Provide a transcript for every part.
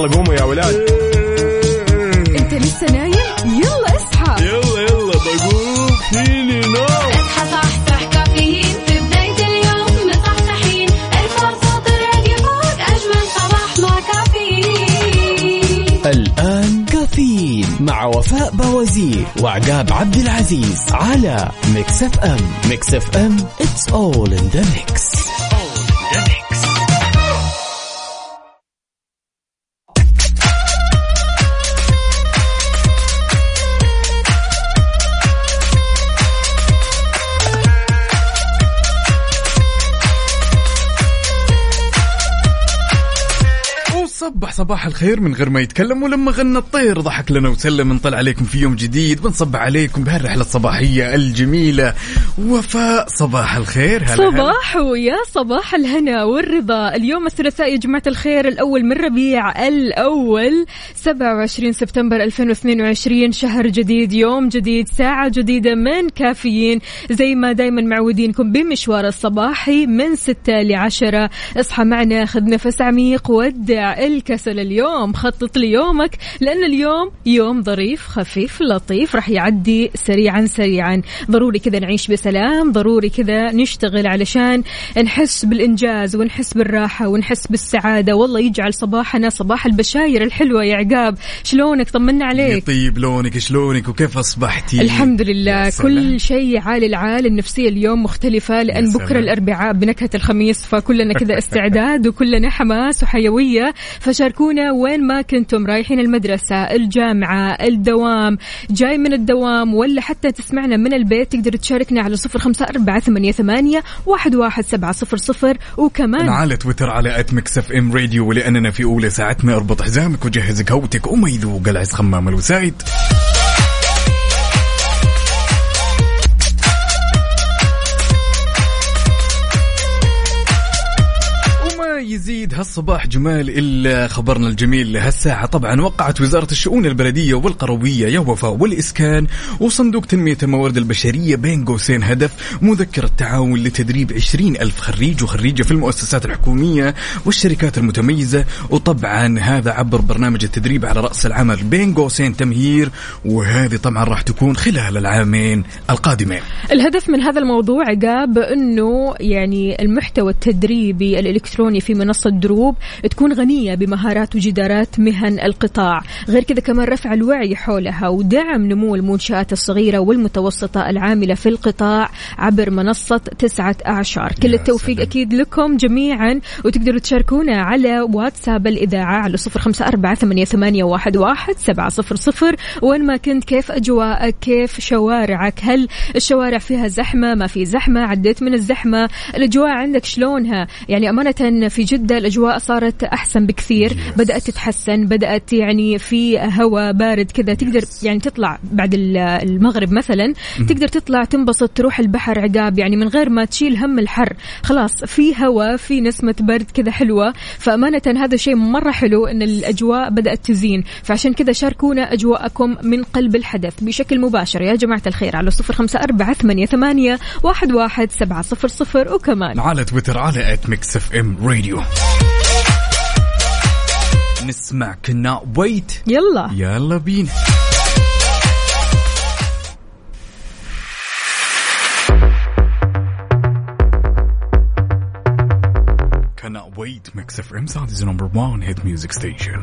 يلا قوموا يا ولاد. انت لسه نايم؟ يلا اصحى. يلا يلا بقوم. فيني نو. اصحى صحصح كافيين. في بداية اليوم مصحصحين. ارفع صوت الراديو فوق أجمل صباح مع كافيين. الآن كافيين مع وفاء بوازير وعقاب عبد العزيز على Mix FM. Mix FM it's all in the mix. صباح الخير من غير ما يتكلم ولما غنى الطير ضحك لنا وسلم نطلع عليكم في يوم جديد بنصبح عليكم بهالرحلة الصباحية الجميلة. وفاء صباح الخير. هلا. صباح ويا صباح الهنا والرضا. اليوم الثلاثاء يا جماعة الخير الأول من ربيع الأول 27 سبتمبر 2022 شهر جديد يوم جديد ساعة جديدة من كافيين. زي ما دايما معودينكم بمشوار الصباحي من 6 ل 10 اصحى معنا خذ نفس عميق ودع الكسل اليوم خطط ليومك لأن اليوم يوم ظريف خفيف لطيف راح يعدي سريعا سريعا. ضروري كذا نعيش بسلام ضروري كذا نشتغل علشان نحس بالإنجاز ونحس بالراحة ونحس بالسعادة. والله يجعل صباحنا صباح البشاير الحلوة يا عقاب. شلونك؟ طمنا عليك. طيب لونك؟ شلونك؟ وكيف أصبحتي؟ الحمد لله. كل شيء عالي العال النفسية اليوم مختلفة لأن بكرة. الأربعاء بنكهة الخميس فكلنا كذا استعداد وكلنا حماس وحيوية. فشاركونا وين ما كنتم رايحين المدرسة الجامعة الدوام جاي من الدوام ولا حتى تسمعنا من البيت تقدر تشاركنا على صفر خمسة أربعة ثمانية, ثمانية واحد, واحد سبعة صفر صفر. وكمان على تويتر على at Mix FM Radio ولأننا في أولى ساعتنا اربط حزامك وجهز قهوتك وما يذوق العز خمام الوسايد. يزيد هالصباح جمال إلا خبرنا الجميل. لهالساعه طبعا وقعت وزارة الشؤون البلدية والقروية يا وفاء والإسكان وصندوق تنمية الموارد البشرية بين قوسين هدف مذكرة تعاون لتدريب 20 ألف خريج وخريجة في المؤسسات الحكومية والشركات المتميزة. وطبعا هذا عبر برنامج التدريب على رأس العمل بين قوسين تمهير وهذه طبعا راح تكون خلال العامين القادمين. الهدف من هذا الموضوع عقاب إنه يعني المحتوى التدريبي الإلكتروني في منصه دروب تكون غنية بمهارات وجدارات مهن القطاع، غير كذا كمان رفع الوعي حولها ودعم نمو المنشآت الصغيرة والمتوسطة العاملة في القطاع عبر منصة تسعة أعشار، كل التوفيق سلام. أكيد لكم جميعا وتقدروا تشاركونا على واتساب الإذاعة على صفر أربعة ثمانية, ثمانية واحد, واحد سبعة صفر صفر. وين ما كنت كيف أجواءك؟ كيف شوارعك؟ هل الشوارع فيها زحمة؟ ما في زحمة؟ عديت من الزحمة؟ الأجواء عندك شلونها؟ يعني أمانة في جده الأجواء صارت أحسن بكثير بدأت تتحسن بدأت يعني في هواء بارد كذا تقدر يعني تطلع بعد ال- المغرب مثلا تقدر تطلع تنبسط تروح البحر عقاب يعني من غير ما تشيل هم الحر. خلاص في هواء في نسمة برد كذا حلوة. فأمانة هذا شيء مرة حلو إن الأجواء بدأت تزين. فعشان كذا شاركونا أجواءكم من قلب الحدث بشكل مباشر. يا جماعة الخير على صفر خمسة أربعة ثمانية, ثمانية واحد, واحد سبعة صفر صفر وكمان. على تويتر على ات ميكس اف ام راديو نسمع كنا ويت يلا. يلا بينا. Cannot wait Mix FM Saudi's number one hit music station.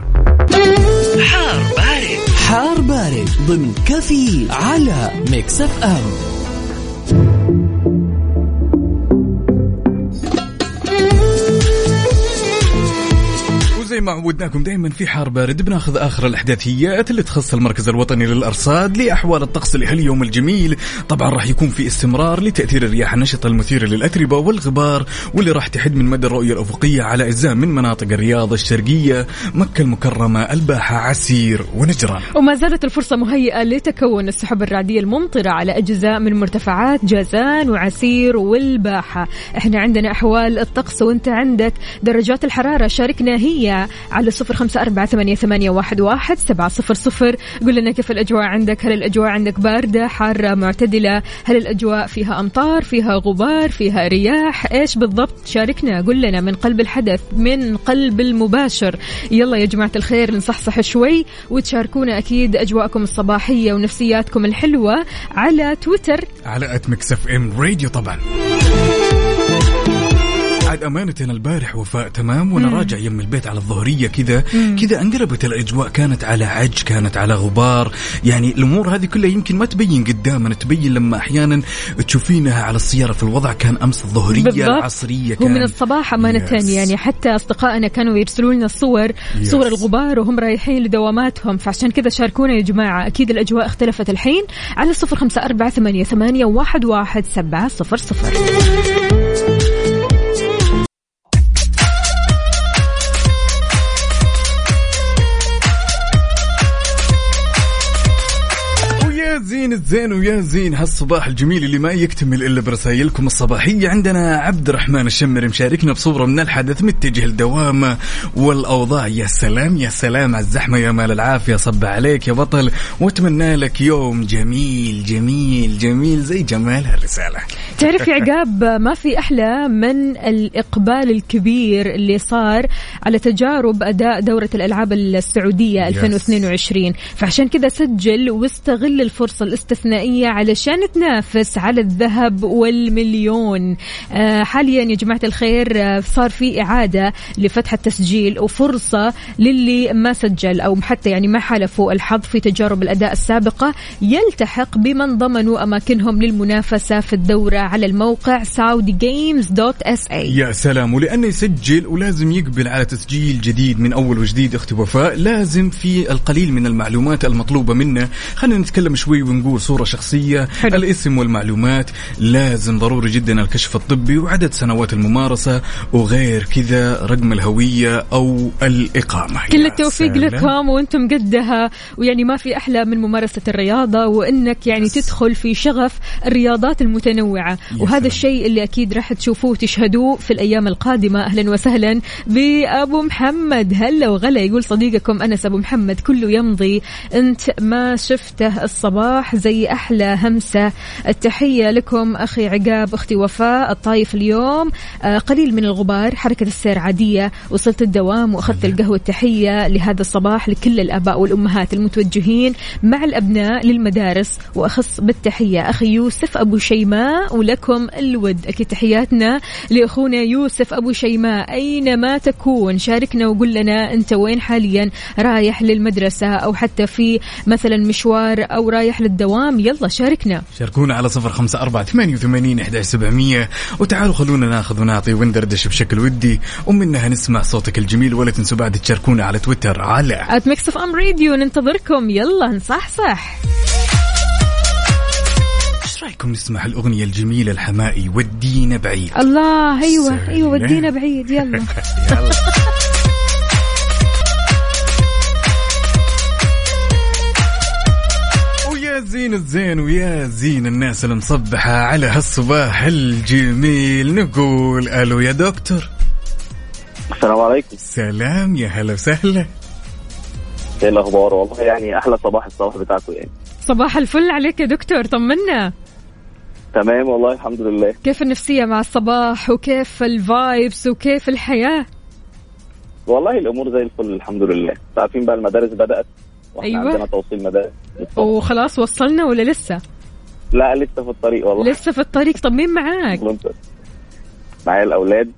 حار بارد. حار بارد ضمن كافيين على Mix FM ما عودناكم دائما في حار بارد. بناخذ آخر الأحداثيات اللي تخص المركز الوطني للأرصاد لأحوال الطقس لهاليوم الجميل. طبعا راح يكون في استمرار لتأثير الرياح النشطة المثيرة للأتربة والغبار واللي راح تحد من مدى الرؤية الأفقية على أجزاء من مناطق الرياض الشرقية مكة المكرمة الباحة عسير ونجران. وما زالت الفرصة مهيئة لتكون السحب الرعدية الممطرة على أجزاء من مرتفعات جازان وعسير والباحة. إحنا عندنا أحوال الطقس وانت عندك درجات الحرارة. شاركنا هي على صفر خمسة أربعة ثمانية, ثمانية واحد, واحد سبعة صفر صفر. قل لنا كيف الأجواء عندك؟ هل الأجواء عندك باردة حارة معتدلة؟ هل الأجواء فيها أمطار فيها غبار فيها رياح؟ إيش بالضبط؟ شاركنا. قل لنا من قلب الحدث من قلب المباشر. يلا يا جماعة الخير نصحصح شوي وتشاركونا أكيد أجواءكم الصباحية ونفسياتكم الحلوة على تويتر. على FM Radio طبعا. عاد أمانة البارح وفاء تمام؟ وأنا راجع يم البيت على الظهرية كذا. كذا انقلبت الأجواء كانت على عج كانت على غبار. يعني الأمور هذه كلها يمكن ما تبين قدامنا تبين لما أحيانا تشوفينها على السيارة في الوضع كان أمس الظهرية بالضبط. العصرية كان من الصباح أمانة Yes. يعني حتى أصدقائنا كانوا يرسلوا لنا الصور Yes. صور الغبار وهم رايحين لدواماتهم. فعشان كذا شاركونا يا جماعة. أكيد الأجواء اختلفت الحين. على صفر خمسة أربعة ثمانية, ثمانية واحد, واحد سبعة صفر صفر. زين ويا زين هالصباح الجميل اللي ما يكتمل إلا برسايلكم الصباحية. عندنا عبد الرحمن الشمر مشاركنا بصورة من الحدث متجه لدوامه والأوضاع. يا سلام يا سلام على الزحمة يا مال العافية صب عليك يا بطل. وأتمنى لك يوم جميل جميل جميل زي جمال هالرساله تعرف يا عقاب ما في أحلى من الإقبال الكبير اللي صار على تجارب أداء دورة الألعاب السعودية Yes. 2022 فعشان كذا سجل واستغل الفرصة الاستثنائية علشان تنافس على الذهب والمليون. آه، حاليا يا جماعة الخير آه، صار في إعادة لفتح التسجيل وفرصة للي ما سجل أو حتى يعني ما حالفوا الحظ في تجارب الأداء السابقة. يلتحق بمن ضمنوا أماكنهم للمنافسة في الدورة على الموقع saudigames.sa يا سلام. ولأنه يسجل ولازم يقبل على تسجيل جديد من أول وجديد أختي وفاء. لازم في القليل من المعلومات المطلوبة منه. خلينا نتكلم شوي ونقول صورة شخصية حلو. الاسم والمعلومات لازم ضروري جدا الكشف الطبي وعدد سنوات الممارسة وغير كذا رقم الهوية أو الإقامة. كل التوفيق سلام. لكم وأنتم قدها. ويعني ما في أحلى من ممارسة الرياضة وإنك يعني تدخل في شغف الرياضات المتنوعة. وهذا. الشيء اللي أكيد راح تشوفوه وتشهدوه في الأيام القادمة. أهلا وسهلا بأبو محمد. هلا وغلا يقول صديقكم أنس أبو محمد كله يمضي. أنت ما شفته الصباح زي أحلى همسة. التحية لكم أخي عقاب أختي وفاء. الطايف اليوم آه قليل من الغبار حركة السير عادية وصلت الدوام وأخذت القهوة التحية لهذا الصباح لكل الآباء والأمهات المتوجهين مع الأبناء للمدارس. وأخص بالتحية أخي يوسف أبو شيماء ولكم الود. أكيد تحياتنا لأخونا يوسف أبو شيماء. اينما تكون؟ شاركنا وقول لنا أنت وين حاليا؟ رايح للمدرسة أو حتى في مثلا مشوار أو رايح للدوام؟ يلا شاركنا. شاركونا على صفر خمسة أربعة ثمانية وثمانين إحدى سبعمية. وتعالوا خلونا ناخذ ونعطي وندردش بشكل ودي. ومنها نسمع صوتك الجميل ولا تنسوا بعد تشاركونا على تويتر على at Mix FM Radio ننتظركم. يلا نصحصح. إيش رأيكم نسمع الأغنية الجميلة الحمائي ودينا بعيد الله أيوه. أيوه ودينا بعيد يلا. يلا. زين الزين ويا زين الناس المصبحة على هالصباح الجميل؟ نقول ألو يا دكتور. السلام عليكم. سلام يا هلا وسهلا. إيه الأخبار؟ والله يعني أحلى صباح الصباح بتاعكم يعني. صباح الفل عليك يا دكتور طمنا. تمام والله الحمد لله. كيف النفسية مع الصباح؟ وكيف الفايبس وكيف الحياة؟ والله الأمور زي الفل الحمد لله. عارفين بقى المدارس بدأت وإحنا أيوة. عندنا توصيل مدارس. وخلاص وصلنا ولا لسه؟ لا لسه في الطريق والله. لسه في الطريق. طب مين معاك. معايا الأولاد.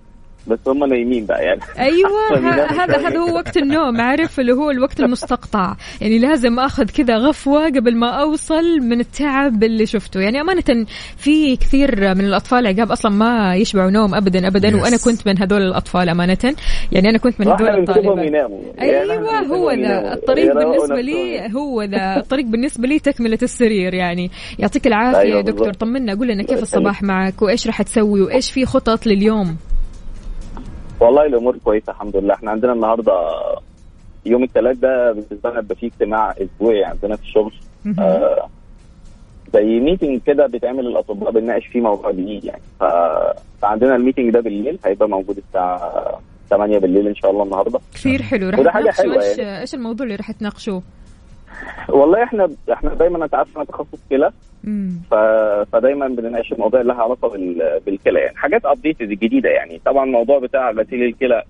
بس هم نايمين بقى يعني. أيوه هذا هذا هو وقت النوم عارف؟ اللي هو الوقت المستقطع. يعني لازم آخذ كذا غفوة قبل ما أوصل من التعب اللي شفته. يعني أمانة في كثير من الأطفال عقاب أصلا ما يشبعوا نوم ابدا ابدا. Yes. وأنا كنت من هذول الأطفال أمانة. يعني أنا كنت من هذول يعني أيوه بنسيبهم هو ذا. الطريق بالنسبة لي. هو ذا الطريق بالنسبة لي تكملة السرير يعني. يعطيك العافية أيوة يا دكتور. بالضبط. طمنا قول لنا كيف الله الصباح معك؟ وإيش راح تسوي؟ وإيش في خطط لليوم؟ والله الأمور كويسة الحمد لله إحنا عندنا النهارده يوم الثلاث ده بالنسبة لنا بيبقى فيه اجتماع أسبوعي عندنا في الشغل. آه زي meeting كده بيتعمل الاطباء بنناقش فيه موضوع جديد يعني ف... فعندنا ال meeting ده بالليل هيبقى موجود الساعة 8 بالليل إن شاء الله النهارده كثير حلو رح وده تناقشوا حلوة إيش يعني. إيش الموضوع اللي رح تناقشوه؟ والله إحنا إحنا دايما أنت عارف أنا تخصص كلى. ف... فدايما بنناقش المواضيع اللي لها علاقة بال... بالكلى يعني حاجات updated جديدة يعني طبعا الموضوع بتاع غسيل الكلى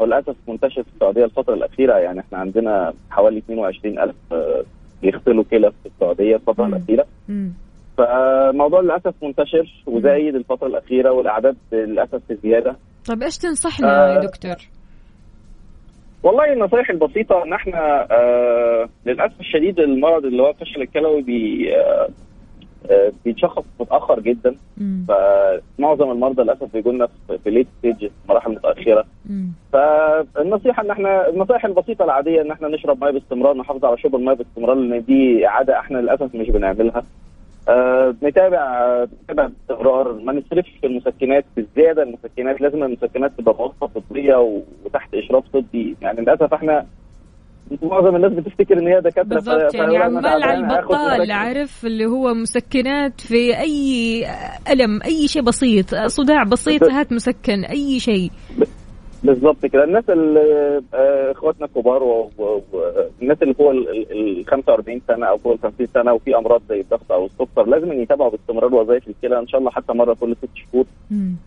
هو للأسف منتشر في السعودية الفترة الأخيرة يعني إحنا عندنا حوالي 22000 آه، بيغسلوا كلى في السعودية الفترة مم. الأخيرة مم. فالموضوع للأسف منتشر وزايد الفترة الأخيرة والأعداد للأسف في زيادة طيب إيش تنصحنا يا آه، دكتور؟ والله النصائح البسيطة إن إحنا آه للأسف الشديد المرض اللي هو الفشل الكلوي بي آه آه بيتشخص متأخر جدا مم. فمعظم المرضى للأسف بيجوا لنا في- late stage مراحل متأخرة مم. فالنصيحة إن إحنا النصائح البسيطة العادية إن إحنا نشرب مية باستمرار نحافظ على شرب المية باستمرار لأن دي عادة إحنا للأسف مش بنعملها آه نتابع آه، نتابع باستمرار ما نصرفش في المسكنات بالزياده المسكنات لازم المسكنات تبقى بواسطه طبية وتحت إشراف طبي يعني للأسف إحنا معظم الناس بتفتكر إن هي دكاترة بالضبط ف- يعني عمال على البطال. عارف اللي هو مسكنات في أي ألم أي شيء بسيط صداع بسيط. هات مسكن أي شيء بالظبط كده الناس اللي آه، إخواتنا الكبار والناس اللي فوق ال- ال ال 45 سنة أو فوق ال 50 سنة وفي أمراض زي الضغط أو السكر لازم يتابعوا باستمرار وظائف الكلى إن شاء الله حتى مرة كل ست شهور.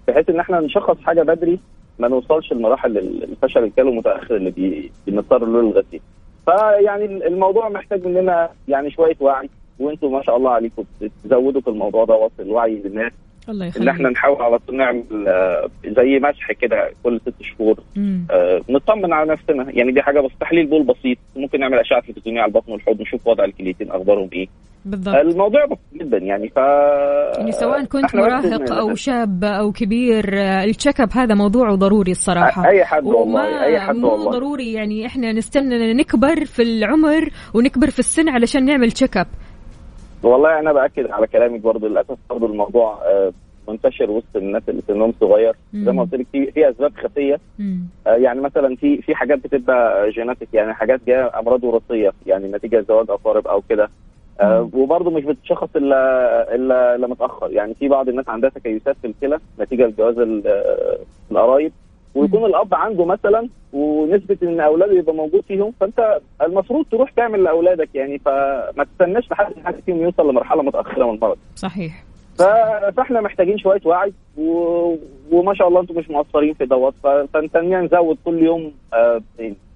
بحيث إن إحنا نشخص حاجة بدري ما نوصلش لمراحل ال- الفشل الكلوي المتأخر اللي بي- بنضطر له للغسيل. فيعني الموضوع محتاج مننا يعني شوية وعي وأنتم ما شاء الله عليكم تزودوا في الموضوع ده وصل الوعي للناس الله إن يخليك. إحنا نحاول على طول نعمل آه، زي مسح كده كل ست شهور. آه، نطمن على نفسنا. يعني دي حاجة بس تحليل بول بسيط. ممكن نعمل أشعة تلفزيونية على البطن والحوض نشوف وضع الكليتين أخبارهم إيه. بالضبط. الموضوع بسيط جدا يعني ف يعني سواء كنت مراهق أو شاب أو كبير آه، ال check up هذا موضوع ضروري الصراحة. أي حد والله أي حد مو والله. ضروري يعني إحنا نستنى نكبر في العمر ونكبر في السن علشان نعمل check up والله أنا بأكد على كلامك برضو للأسف برضو الموضوع آه، منتشر وسط الناس اللي سنهم صغير. زي ما قلت لك في في أسباب خفية. آه، يعني مثلا في في حاجات بتبقى genetic يعني حاجات جاية أمراض وراثية يعني نتيجة زواج أقارب أو كده. آه، وبرضه مش بتتشخص إلا إلا متأخر. يعني في بعض الناس عندها تكيسات في الكلى نتيجة لجواز ال- القرايب. ويكون الأب عنده مثلا ونسبة إن أولاده يبقى موجود فيهم فأنت المفروض تروح تعمل لأولادك يعني فما تستناش لحد حد فيهم يوصل لمرحلة متأخرة من المرض. صحيح. فإحنا محتاجين شوية وعي و... وما شاء الله أنتم مش مقصرين في دوت فنتنيا نزود كل يوم آه،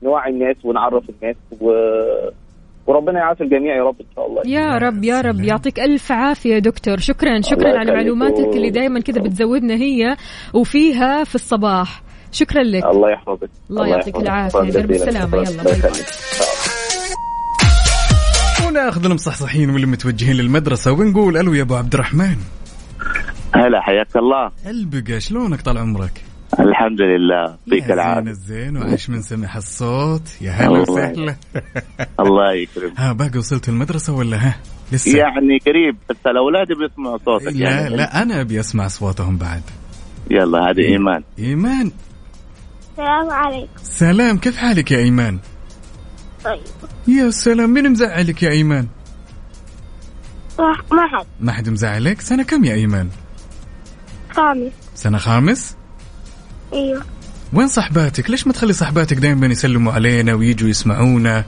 نوعي الناس ونعرف الناس و... وربنا يعافي الجميع يا رب إن شاء الله. يا رب يا رب. يعطيك ألف عافية دكتور. شكرا شكرا على معلوماتك و- اللي دائما كذا بتزودنا هي وفيها في الصباح. شكرا لك. الله يحفظك. الله يعطيك. شكراً درب. شكراً. يلا، باي باي. وناخذ المصحصحين واللي متوجهين للمدرسة ونقول ألو يا أبو عبد الرحمن. هلا حياك الله. البقى شلونك طال عمرك؟ الحمد لله يعطيك زين العافية. الزين وعاش من سمح الصوت. يا هلا وسهلا. الله يكرمك. ها باقي وصلت المدرسة ولا ها؟ لسه. يعني قريب بس الأولاد بيسمعوا صوتك لا يعني. لا أنا أبي أسمع أصواتهم بعد. يلا هذه إيمان. إيمان. السلام عليكم سلام كيف حالك يا إيمان؟ طيب يا سلام مين مزعلك يا إيمان؟ ما حد ما حد مزعلك؟ سنة كم يا إيمان؟ خامس سنة خامس؟ أيوه وين صحباتك؟ ليش ما تخلي صحباتك دائما يسلموا علينا ويجوا يسمعونا؟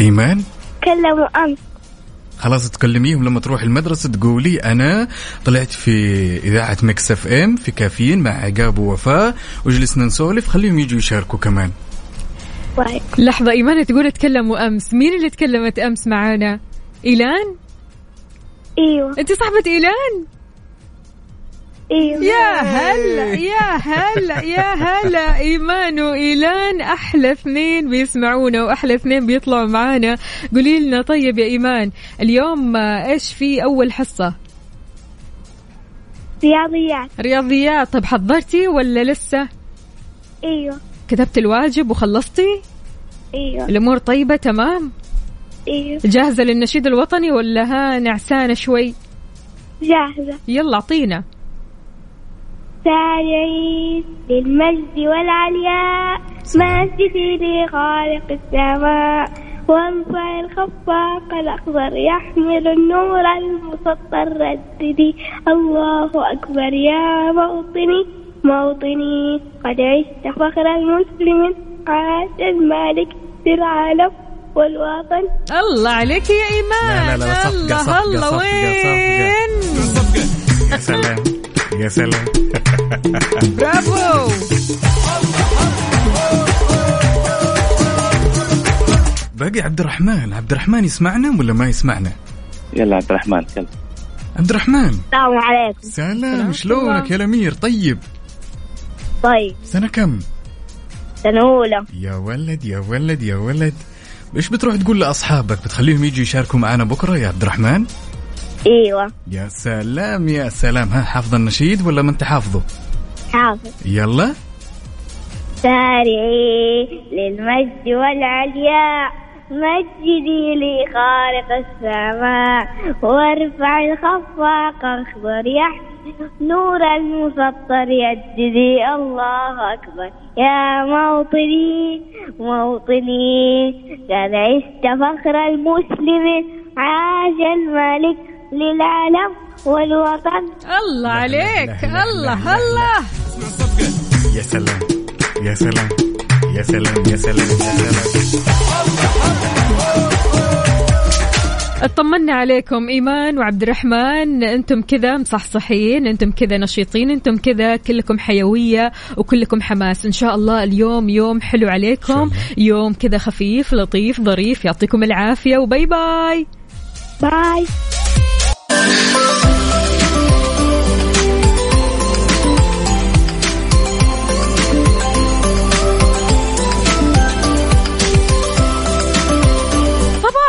إيمان؟ كلموا أمس خلاص تكلميهم لما تروح المدرسة تقولي أنا طلعت في إذاعة Mix FM في كافيين مع عقاب ووفاء وجلسنا نسولف خليهم يجوا يشاركوا كمان. طيب. لحظة إيمان تقول تكلموا أمس. مين اللي تكلمت أمس معانا؟ إيلان؟ إيوه. أنت صاحبة إيلان؟ أيوه يا هلا يا هلا يا هلا. إيمان وإيلان أحلى اثنين بيسمعونا وأحلى اثنين بيطلعوا معانا. قولي لنا طيب يا إيمان اليوم إيش في أول حصة؟ رياضيات. رياضيات. طب حضرتي ولا لسه؟ إيوه. كتبت الواجب وخلصتي؟ إيوه. الأمور طيبة تمام؟ إيوه. جاهزة للنشيد الوطني ولا ها نعسانة شوي؟ جاهزة. يلا أعطينا. سارعين للمجد والعلياء. مسجدي لخالق السماء. وانفع الخفاق الأخضر يحمل النور المسطر. رددي الله أكبر. يا موطني موطني قد عشت فخر المسلم عاش المالك في العالم والوطن. الله عليك يا إيمان. لا لا لا صفقة الله صفقة الله صفقة وين؟ يا سلام يا سلام. برافو باقي عبد الرحمن عبد الرحمن يسمعنا ولا ما يسمعنا؟ يلا عبد الرحمن كلم عبد الرحمن السلام عليكم. سلام شلونك يا الأمير؟ طيب. طيب. سنة كم؟ سنة أولى. يا ولد يا ولد يا ولد. إيش بتروح تقول لأصحابك؟ بتخليهم يجي يشاركوا معنا بكرة يا عبد الرحمن أيوة. يا سلام يا سلام. ها حافظ النشيد ولا ما انت حافظه؟ حافظ. يلا. سارعي للمجد والعلياء مجدي لي خالق السماء. وارفع الخفاق اخضر يحمل نور المسطر يجدي الله أكبر. يا موطني موطني قد عشت فخر المسلم عاش الملك. للعالم والوطن. الله عليك. الله. الله يا سلام يا سلام يا سلام يا سلام يا سلام. اطمنا عليكم إيمان وعبد الرحمن أنتم كذا مصحصحين أنتم كذا نشيطين أنتم كذا كلكم حيوية وكلكم حماس. إن شاء الله اليوم يوم حلو عليكم يوم كذا خفيف لطيف ظريف يعطيكم العافية وباي باي. باي. Yeah.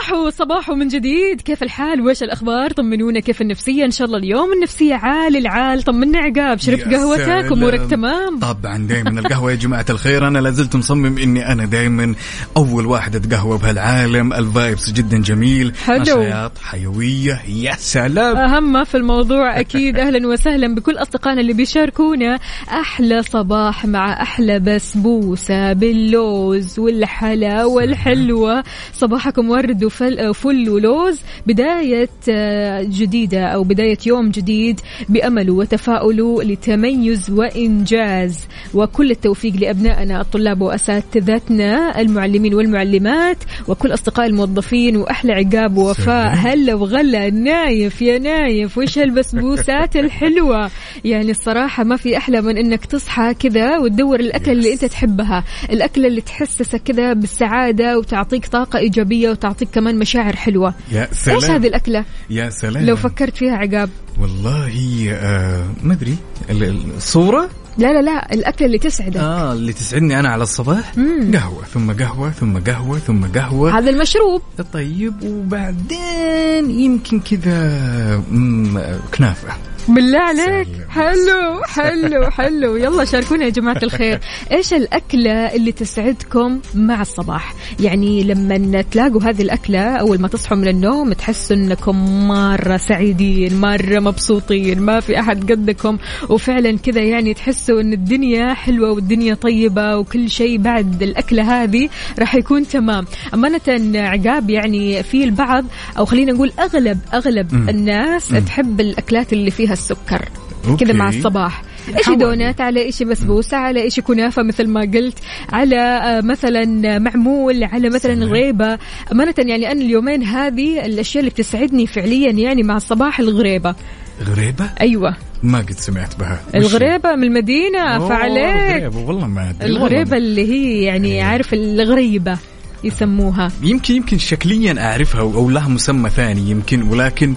صباحو صباحو من جديد. كيف الحال؟ وش الأخبار؟ طمنونا كيف النفسية؟ إن شاء الله اليوم النفسية عال العال. طمنا عقاب. شربت قهوتك. امورك تمام؟ طبعا دائما القهوة يا جماعة الخير. أنا لازلت مصمم إني أنا دائما أول واحد أتقهوى بهالعالم. ال vibes جدا جميل. حلو. نشاط حيوية. يا سلام. ما في الموضوع أكيد. أهلا وسهلا بكل أصدقائنا اللي بيشاركونا. أحلى صباح مع أحلى بسبوسة باللوز والحلا والحلوة صباحكم ورد فل ولوز بداية آه، جديدة أو بداية يوم جديد بأمل وتفاؤل لتميز وإنجاز. وكل التوفيق لأبنائنا الطلاب وأساتذتنا المعلمين والمعلمات وكل أصدقاء الموظفين وأحلى عقاب ووفاء. هلا وغلا نايف يا نايف وش هالبسبوسات الحلوة؟ يعني الصراحة ما في أحلى من أنك تصحى كذا وتدور الأكلة اللي أنت تحبها. الأكلة اللي تحسسك كذا بالسعادة وتعطيك طاقة إيجابية وتعطيك كمان مشاعر حلوة. يا سلام. إيش هذه الأكلة؟ يا سلام. لو فكرت فيها عقاب. والله آه ما أدري. ال- ال- الصورة لا لا لا الأكلة اللي تسعدك آه اللي تسعدني أنا على الصباح. مم. قهوة ثم قهوة ثم قهوة ثم قهوة. هذا المشروب. طيب وبعدين يمكن كذا كنافة. بالله عليك. حلو حلو حلو يلا شاركونا يا جماعة الخير إيش الأكلة اللي تسعدكم مع الصباح يعني لما تلاقوا هذه الأكلة أول ما تصحوا من النوم تحسوا أنكم مرة سعيدين مرة مبسوطين ما في أحد قدكم وفعلا كذا يعني تحسوا أن الدنيا حلوة والدنيا طيبة وكل شيء بعد الأكلة هذه راح يكون تمام أمانة عقاب يعني في البعض أو خلينا نقول أغلب أغلب مم. الناس. تحب الأكلات اللي فيها السكر. كذا مع الصباح. إيش. دونات؟ على إيش بسبوسة؟ على إيش كنافة مثل ما قلت؟ على آه، مثلا معمول على مثلا سلام. غريبة. أمانة يعني أنا اليومين هذه الأشياء اللي بتسعدني فعليا يعني مع الصباح الغريبة. غريبة؟ أيوه. ما قد سمعت بها؟ الغريبة من المدينة أوه، فعليك. غريبة. والله ما أدري الغريبة والله. اللي هي يعني إيه. عارف الغريبة. يسموها يمكن يمكن شكليا أعرفها أو لها مسمى ثاني يمكن ولكن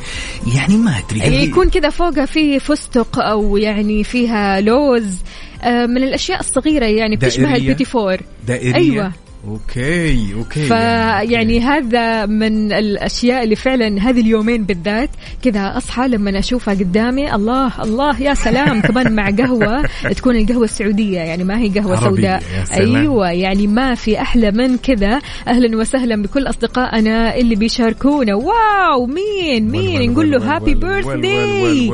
يعني ما أدري هي- يكون كذا فوقها فيه فستق أو يعني فيها لوز آه، من الأشياء الصغيرة يعني بتشبه؟ البيتي فور دائرية أيوة. okay okay. فيعني هذا من الأشياء اللي فعلا هذه اليومين بالذات كذا أصحى لما أشوفها قدامي الله الله يا سلام كمان مع قهوة تكون القهوة السعودية يعني ما هي قهوة سوداء. أيوه يعني ما في أحلى من كذا. أهلا وسهلا بكل أصدقائنا اللي بيشاركونا. wow مين مين؟ نقول له happy birthday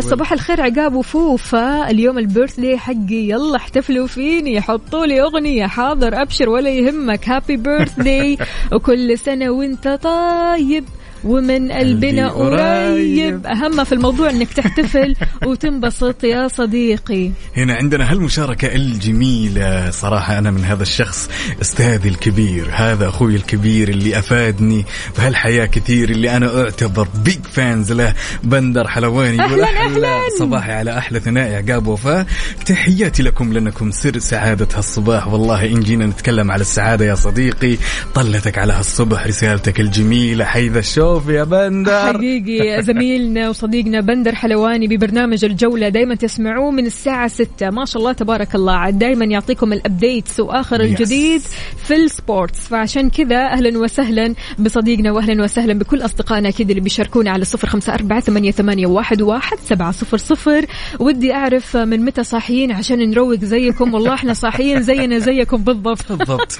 صباح الخير عقاب وفوفا اليوم البيرثدي حقي. يلا احتفلوا فيني حطوا لي أغنية حاضر أبشر ولا ولا يهمك. هابي بيرثدي وكل سنة وانت طيب. ومن قلبنا قريب. أهم في الموضوع أنك تحتفل وتنبسط يا صديقي. هنا عندنا هالمشاركة الجميلة. صراحة أنا من هذا الشخص أستاذي الكبير. هذا أخوي الكبير اللي أفادني بهالحياة كثير اللي أنا أعتبر big fans له. بندر حلواني أهلاً، أهلاً. صباحي على أحلى ثنائي عقاب وفاء. تحياتي لكم لأنكم سر سعادة هالصباح. والله إن جينا نتكلم على السعادة يا صديقي طلتك على هالصبح رسالتك الجميلة. حيث الشوف يا بندر. حقيقي زميلنا وصديقنا بندر حلواني ببرنامج الجولة دايما تسمعوه من الساعة 6 ما شاء الله تبارك الله. عاد دايما يعطيكم ال updates وآخر. الجديد في السبورتس. فعشان كذا أهلا وسهلا بصديقنا واهلا وسهلا بكل أصدقائنا أكيد اللي بيشاركونا على صفر خمسة أربعة ثمانية, ثمانية واحد, واحد سبعة صفر صفر. ودي أعرف من متى صاحيين عشان نروق زيكم. والله إحنا صاحيين زينا زيكم بالضبط. بالضبط.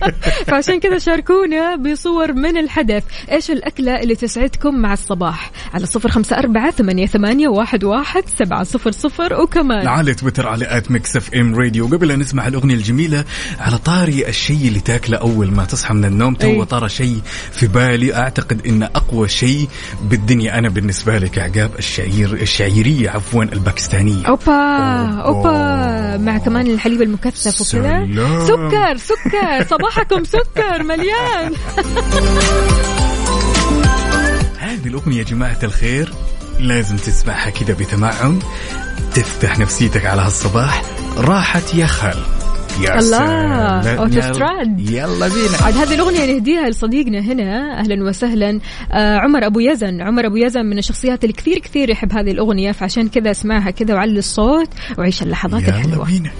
فعشان كذا شاركونا بصور من الحدث. إيش الأكلة اللي تسعدكم مع الصباح. على صفر خمسة أربعة ثمانية, ثمانية واحد, واحد سبعة صفر صفر وكمان. على تويتر على at Mix FM Radio. قبل أن نسمع الأغنية الجميلة على طاري الشيء اللي تاكله أول ما تصحى من النوم تو. طار شيء في بالي. أعتقد إن أقوى شيء بالدنيا أنا بالنسبة لك عقاب الشعير الشعيرية عفوا الباكستانية. أوبا أوبا. أوبا. مع كمان الحليب المكثف وكذا. سكر سكر. صباحكم سكر مليان. هذه الأغنية يا جماعة الخير لازم تسمعها كذا بتمعن تفتح نفسيتك على هالصباح. راحت يا خال. يا الله، سلام. أوتوستراد. يلا بينا. عاد هذه الأغنية نهديها لصديقنا هنا أهلا وسهلا آه عمر أبو يزن. عمر أبو يزن من الشخصيات اللي كثير كثير يحب هذه الأغنية فعشان كذا اسمعها كذا وعلي الصوت وعيش اللحظات يلا الحلوة. بينا.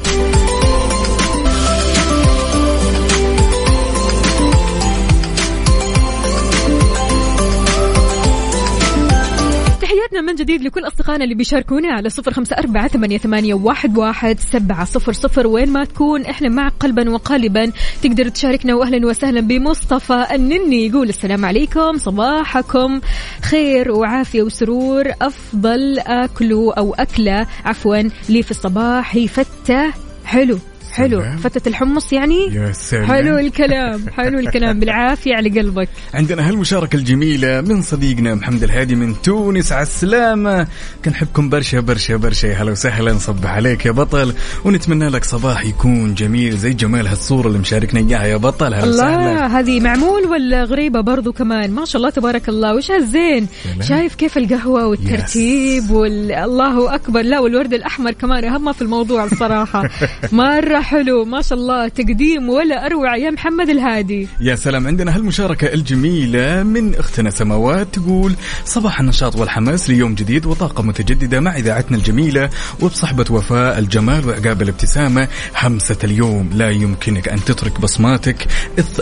تحياتنا من جديد لكل أصدقائنا اللي بيشاركونا على صفر خمسة أربعة ثمانية, واحد, واحد سبعة صفر صفر. وين ما تكون إحنا معك قلبا وقالبا. تقدر تشاركنا وأهلا وسهلا بمصطفى النني يقول السلام عليكم صباحكم خير وعافية وسرور. أفضل أكله أو أكلة عفوا لي في الصباح هي فتة حلو. حلو. فتة الحمص يعني؟ يا سلام. حلو الكلام. حلو الكلام. بالعافية على قلبك. عندنا هالمشاركة الجميلة من صديقنا محمد الهادي من تونس. على السلامة. كنحبكم برشا برشا برشا. هلا وسهلا. نصبح عليك يا بطل. ونتمنى لك صباح يكون جميل زي جمال هالصورة اللي مشاركنا إياها يا بطل. هلا الله هذه معمول ولا غريبة برضو كمان؟ ما شاء الله تبارك الله. وش هالزين. شايف كيف القهوة والترتيب والله أكبر. لا والورد الأحمر كمان أهم في الموضوع الصراحة مرة حلو. ما شاء الله تقديم ولا أروع يا محمد الهادي. يا سلام عندنا هالمشاركة الجميلة من أختنا سماوات تقول صباح النشاط والحماس ليوم جديد وطاقة متجددة مع إذاعتنا الجميلة وبصحبة وفاء الجمال وعقاب الابتسامة. همسة اليوم لا يمكنك أن تترك بصماتك.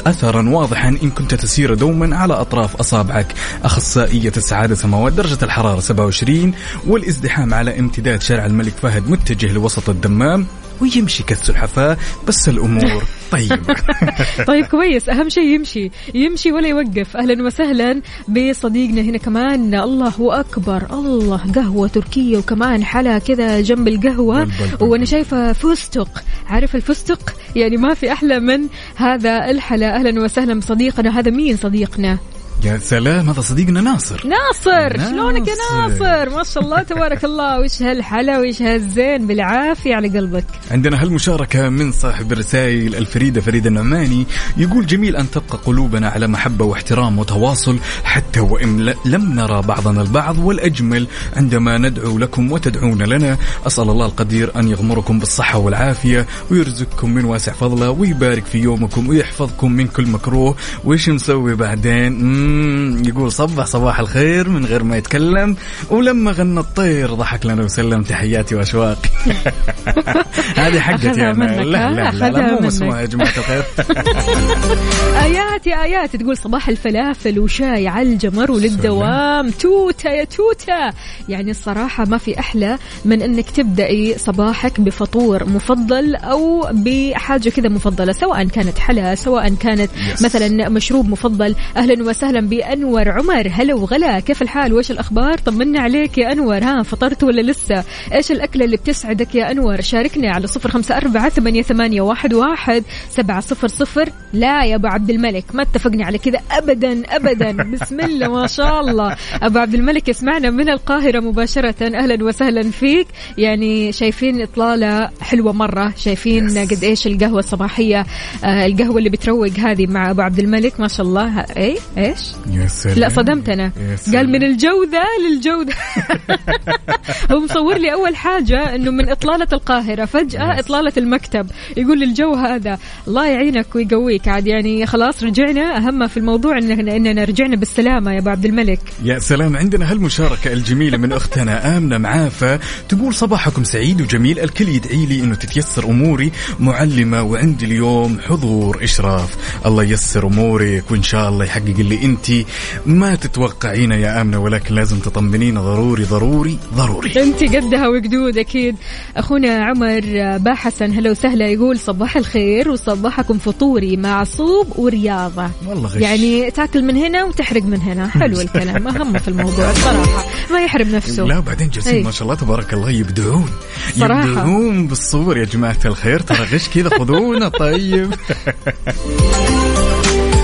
أثرا واضحا إن كنت تسير دوما على أطراف أصابعك. أخصائية السعادة سماوات درجة الحرارة 27 والإزدحام على امتداد شارع الملك فهد متجه لوسط الدمام. ويمشي كالسلحفاة بس الأمور طيبة. طيب كويس. أهم شيء يمشي. يمشي ولا يوقف. أهلا وسهلا بصديقنا هنا كمان. الله أكبر. الله قهوة تركية وكمان حلا كذا جنب القهوة. وأنا. شايفة فستق. عارف الفستق؟ يعني ما في أحلى من هذا الحلا. أهلا وسهلا بصديقنا. هذا مين صديقنا؟ يا سلام هذا صديقنا ناصر. ناصر. شلونك يا ناصر؟ ما شاء الله تبارك الله. وش هالحلا وش هالزين بالعافية على قلبك. عندنا هالمشاركة من صاحب الرسائل الفريدة فريد النعماني يقول جميل أن تبقى قلوبنا على محبة واحترام وتواصل حتى وإن ل- لم نرى بعضنا البعض والأجمل عندما ندعو لكم وتدعون لنا أسأل الله القدير أن يغمركم بالصحة والعافية ويرزقكم من واسع فضله ويبارك في يومكم ويحفظكم من كل مكروه وإيش مسوي بعدين؟ يقول صبح صباح الخير من غير ما يتكلم ولما غنى الطير ضحك لنا وسلم تحياتي وأشواقي هذه حقتي منك، لا لا؟ لا, لا مو منك. مسموع يا جماعة الخير آيات يا آيات تقول صباح الفلافل وشاي على الجمر وللدوام توتة يا توتة يعني الصراحة ما في أحلى من أنك تبدأي صباحك بفطور مفضل أو بحاجة كذا مفضلة سواء كانت حلا سواء كانت. مثلا مشروب مفضل أهلا وسهلا بأنور عمر. هلا وغلا كيف الحال؟ وايش الأخبار؟ طمنا عليك يا أنور. ها فطرت ولا لسه؟ إيش الأكلة اللي بتسعدك يا أنور؟ شاركنا على صفر خمسة أربعة ثمانية, ثمانية واحد, واحد سبعة صفر صفر. لا يا أبو عبد الملك ما اتفقنا على كذا ابدا ابدا. بسم الله ما شاء الله. أبو عبد الملك يسمعنا من القاهرة مباشرة. أهلا وسهلا فيك. يعني شايفين إطلالة حلوة مرة. شايفين قد إيش القهوة الصباحيه آه القهوة اللي بتروق هذه مع أبو عبد الملك. ما شاء الله. اي إيش؟ يا سلام. لا صدمت أنا يا سلام. قال من الجودة للجودة. هو مصور لي أول حاجة إنه من إطلالة القاهرة فجأة إطلالة المكتب. يقول الجو هذا الله يعينك ويقويك. عاد يعني خلاص رجعنا أهم في الموضوع اننا إننا رجعنا بالسلامة يا أبو عبد الملك. يا سلام. عندنا هالمشاركة الجميلة من أختنا آمنة معافى تقول صباحكم سعيد وجميل. الكل يدعي لي أنه تتيسر أموري معلمة وعندي اليوم حضور إشراف. الله ييسر أمورك وإن شاء الله يحقق اللي أنت ما تتوقعينه يا آمنة ولكن لازم تطمنين ضروري ضروري ضروري. انت قدها وقدود أكيد. أخونا عمر با حسن هلا وسهلا يقول صباح الخير وصباحكم فطوري مع صوب ورياضة. والله غش. يعني تاكل من هنا وتحرق من هنا. حلو الكلام أهم في الموضوع الصراحه ما يحرم نفسه. لا بعدين جالسين أي. ما شاء الله تبارك الله يبدعون. صراحة. يبدعون بالصور. يا جماعة الخير ترى غش كذا خذونا طيب.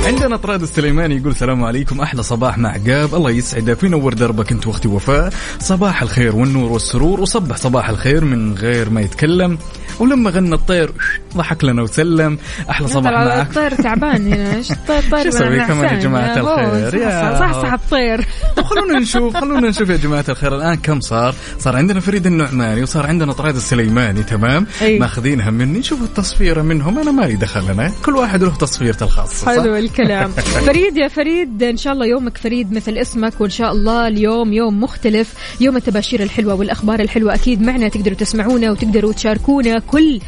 عندنا طراد السليماني يقول السلام عليكم. أحلى صباح مع عقاب الله يسعدك وينور دربك أنت وأختي وفاء. صباح الخير والنور والسرور. وصبح صباح الخير من غير ما يتكلم. ولما غنى الطير ضحك لنا وسلم. أحلى صباح معك. الطير تعبان هنا إيش؟ الطير طير شو يا هو الخير؟ يا صح صح الطير. طب خلونا نشوف خلونا نشوف يا جماعة الخير الآن كم صار؟ صار عندنا فريد النعماني وصار عندنا طراد السليماني تمام؟ أي. ماخذينها مني نشوف التصفيرة منهم أنا مالي دخل أنا. كل واحد له تصفيرته الخاصة صح؟ حلو الكلام. فريد يا فريد إن شاء الله يومك فريد مثل اسمك وإن شاء الله اليوم يوم مختلف. يوم التباشير الحلوة والأخبار الحلوة أكيد معنا تقدروا تسمعونا وتقدروا تشاركونا كل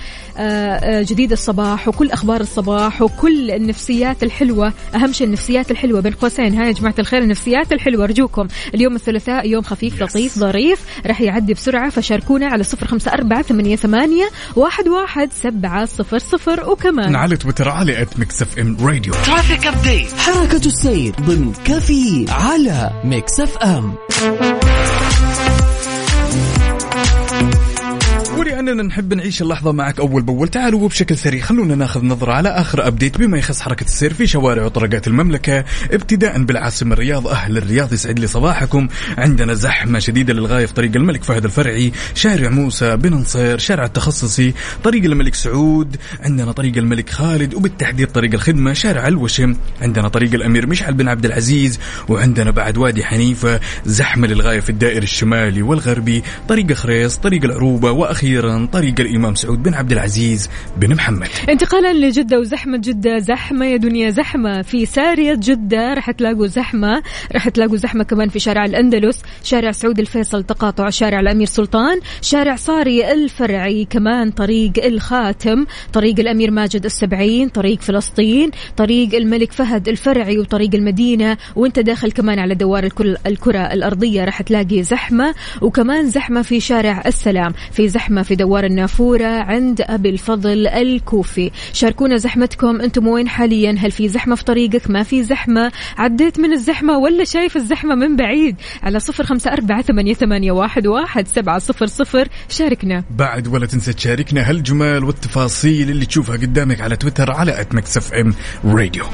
جديد الصباح وكل أخبار الصباح وكل النفسيات الحلوة. أهم شيء النفسيات الحلوة بين قوسين. هاي يا جماعة الخير النفسيات الحلوة. أرجوكم اليوم الثلاثاء يوم خفيف لطيف ظريف. راح يعدي بسرعة فشاركونا على صفر خمسة أربعة ثمانية ثمانية واحد واحد سبعة صفر صفر. وكمان على تويتر على at Mix FM Radio traffic update حركة السير ضمن كفي على Mix FM ولأننا نحب نعيش اللحظة معك أول بأول. تعالوا وبشكل سريع خلونا ناخذ نظرة على آخر update. بما يخص حركة السير في شوارع وطرقات المملكة ابتداء بالعاصمة الرياض أهل الرياض يسعد لي صباحكم. عندنا زحمة شديدة للغاية في طريق الملك فهد الفرعي شارع موسى بن نصير شارع التخصصي طريق الملك سعود. عندنا طريق الملك خالد وبالتحديد طريق الخدمة شارع الوشم. عندنا طريق الأمير مشعل بن عبد العزيز. وعندنا بعد وادي حنيفة زحمة للغاية في الدائر الشمالي والغربي. طريق خريص طريق العروبة وأخيرا طريق الإمام سعود بن عبد العزيز بن محمد. انتقالا لجدة وزحمة جدة زحمة يا دنيا زحمة. في سارية جدة راح تلاقوا زحمة راح تلاقوا زحمة كمان في شارع الأندلس شارع سعود الفيصل تقاطع شارع الأمير سلطان شارع صاري الفرعي كمان طريق الخاتم طريق الأمير ماجد السبعين طريق فلسطين طريق الملك فهد الفرعي وطريق المدينة. وانت داخل كمان على دوار الكرة الأرضية راح تلاقي زحمة وكمان زحمة في شارع السلام في زحمة في دوار النافورة عند أبي الفضل الكوفي. شاركونا زحمتكم. أنتم وين حاليا؟ هل في زحمة في طريقك؟ ما في زحمة؟ عديت من الزحمة ولا شايف الزحمة من بعيد؟ على صفر خمسة أربعة ثمانية, ثمانية واحد, واحد سبعة صفر صفر. شاركنا. بعد ولا تنسى تشاركنا هالجمال والتفاصيل اللي تشوفها قدامك على تويتر على اف ام راديو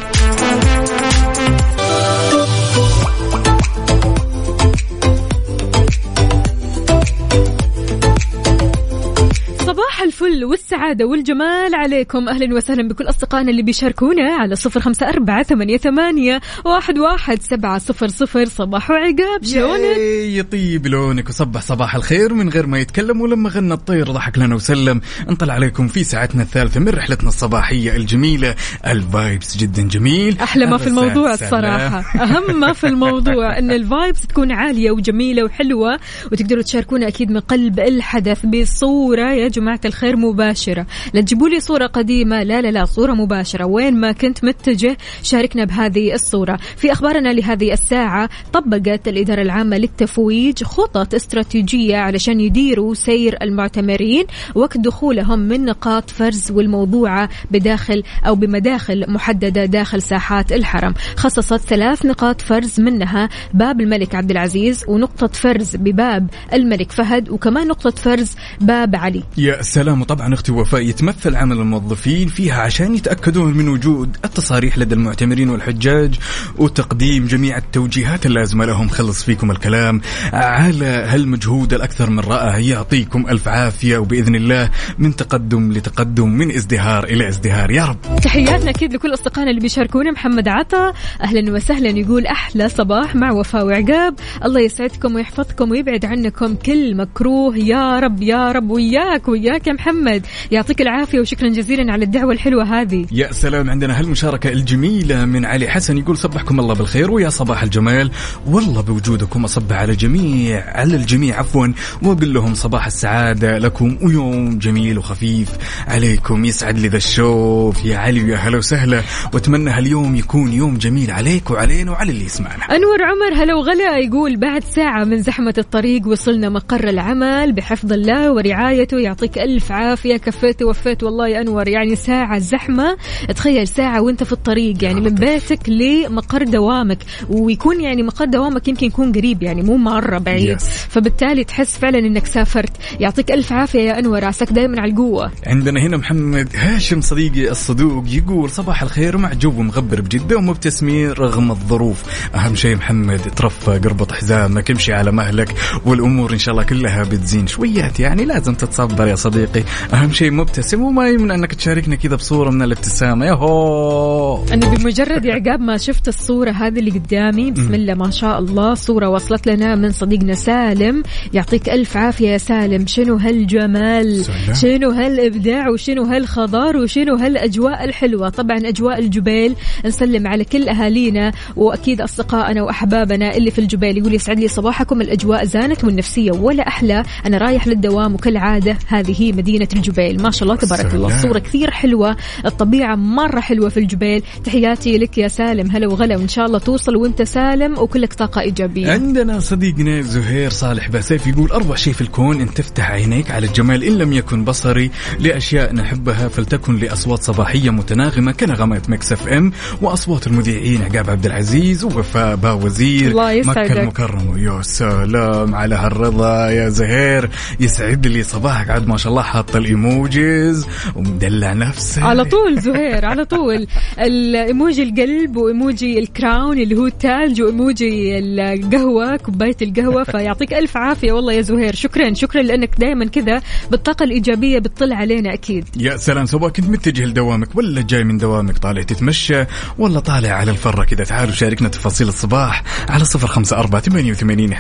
صباح الفل والسعادة والجمال عليكم. أهلا وسهلا بكل أصدقائنا اللي بيشاركونا على صفر خمسة أربعة ثمانية, ثمانية واحد, واحد سبعة صفر صفر. صباح وعقاب شلونك؟ يطيب لونك وصبح صباح الخير من غير ما يتكلم ولما غنى الطير ضحك لنا وسلم. نطلع عليكم في ساعتنا الثالثة من رحلتنا الصباحية الجميلة. ال vibes جدا جميل. أحلى ما في الموضوع سلام. الصراحة. أهم ما في الموضوع إن ال vibes تكون عالية وجميلة وحلوة وتقدروا تشاركونا أكيد من قلب الحدث بصورة يا جماعة. الخير الخير مباشرة. لا تجيبوا لي صورة قديمة. لا لا لا صورة مباشرة. وين ما كنت متجه شاركنا بهذه الصورة. في أخبارنا لهذه الساعة طبقت الإدارة العامة للتفويج خطط استراتيجية علشان يديروا سير المعتمرين وقت دخولهم من نقاط فرز والموضوعة بداخل أو بمداخل محددة داخل ساحات الحرم. خصصت ثلاث نقاط فرز منها باب الملك عبد العزيز ونقطة فرز بباب الملك فهد وكمان نقطة فرز باب علي. يا سلام وطبعا أختي وفاء يتمثل عمل الموظفين فيها عشان يتأكدون من وجود التصاريح لدى المعتمرين والحجاج وتقديم جميع التوجيهات اللازمة لهم. خلص فيكم الكلام. على هالمجهود الأكثر من رائع يعطيكم ألف عافية وبإذن الله من تقدم لتقدم من ازدهار إلى ازدهار. يا رب. تحياتنا أكيد لكل أصدقائنا اللي بيشاركونا. محمد عطا أهلا وسهلا يقول أحلى صباح مع وفاء وعقاب. الله يسعدكم ويحفظكم ويبعد عنكم كل مكروه. يا رب يا رب وياك وياك. يا محمد. يعطيك العافية وشكرا جزيلا على الدعوة الحلوة هذه. يا سلام عندنا هالمشاركة الجميلة من علي حسن يقول صبحكم الله بالخير ويا صباح الجمال. والله بوجودكم أصبح على جميع على الجميع عفوا. وأقول لهم صباح السعادة لكم ويوم جميل وخفيف. عليكم يسعد لي ذا الشوف. يا علي ويا هلا وسهلا. وأتمنى هاليوم يكون يوم جميل عليك وعلينا وعلى اللي يسمعنا. أنور عمر هلا وغلا يقول بعد ساعة من زحمة الطريق وصلنا مقر العمل بحفظ الله ورعايته. يعطيك ألف عافية. كفيت ووفيت والله يا أنور. يعني ساعة زحمة. تخيل ساعة وأنت في الطريق. يعني من بيتك لمقر دوامك. ويكون يعني مقر دوامك يمكن يكون قريب. يعني مو مرة بعيد. Yes. فبالتالي تحس فعلا إنك سافرت. يعطيك ألف عافية يا أنور. عساك دائما على القوة. عندنا هنا محمد هاشم صديقي الصدوق يقول صباح الخير مع جو مغبر بجدة ومبتسمين رغم الظروف. أهم شيء محمد ترفق اربط حزامك امشي على مهلك والأمور إن شاء الله كلها بتزين شويات. يعني لازم تتصبر يا صديقي. أهم شيء مبتسم وما يمنع أنك تشاركنا كذا بصورة من الابتسامة. يهو أنا بمجرد عقاب ما شفت الصورة هذه اللي قدامي بسم الله ما شاء الله صورة وصلت لنا من صديقنا سالم. يعطيك ألف عافية يا سالم. شنو هالجمال؟ سلام. شنو هالإبداع؟ وشنو هالخضار؟ وشنو هالأجواء الحلوة؟ طبعا أجواء الجبيل نسلم على كل أهالينا وأكيد أصدقائنا وأحبابنا اللي في الجبيل. يقول يسعد لي صباحكم. الأجواء زانت والنفسية ولا أحلى. أنا رايح للدوام وكالعادة هذه هي مدينة الجبيل. ما شاء الله تبارك الله. سلام. صورة كثير حلوة الطبيعة مرة حلوة في الجبيل. تحياتي لك يا سالم. هلا وغلا وإن شاء الله توصل وأنت سالم وكلك طاقة إيجابية. عندنا صديقنا زهير صالح باسيف يقول أروع شيء في الكون أن تفتح عينيك على الجمال إن لم يكن بصري. لأشياء نحبها فلتكن لأصوات صباحية متناغمة كنغمات Mix FM وأصوات المذيعين عقاب عبد العزيز ووفاء باوزير الله يسعدك. مكة المكرمة. يا سلام على هالرضا يا زهير. يسعد لي صباحك عاد ما شاء الله حاط الإيموجيز ومدلع نفسه. على طول زهير على طول. الإيموجي القلب وإيموجي الكراون اللي هو التاج وإيموجي القهوة كوباية القهوة فيعطيك ألف عافية والله يا زهير. شكرا شكرا لأنك دائما كذا بالطاقة الإيجابية بتطل علينا أكيد. يا سلام سواء كنت متجه لدوامك ولا جاي من دوامك طالع تتمشى ولا طالع على الفرة كذا تعالوا شاركنا تفاصيل الصباح على صفر خمسة أربعة ثمانية وثمانين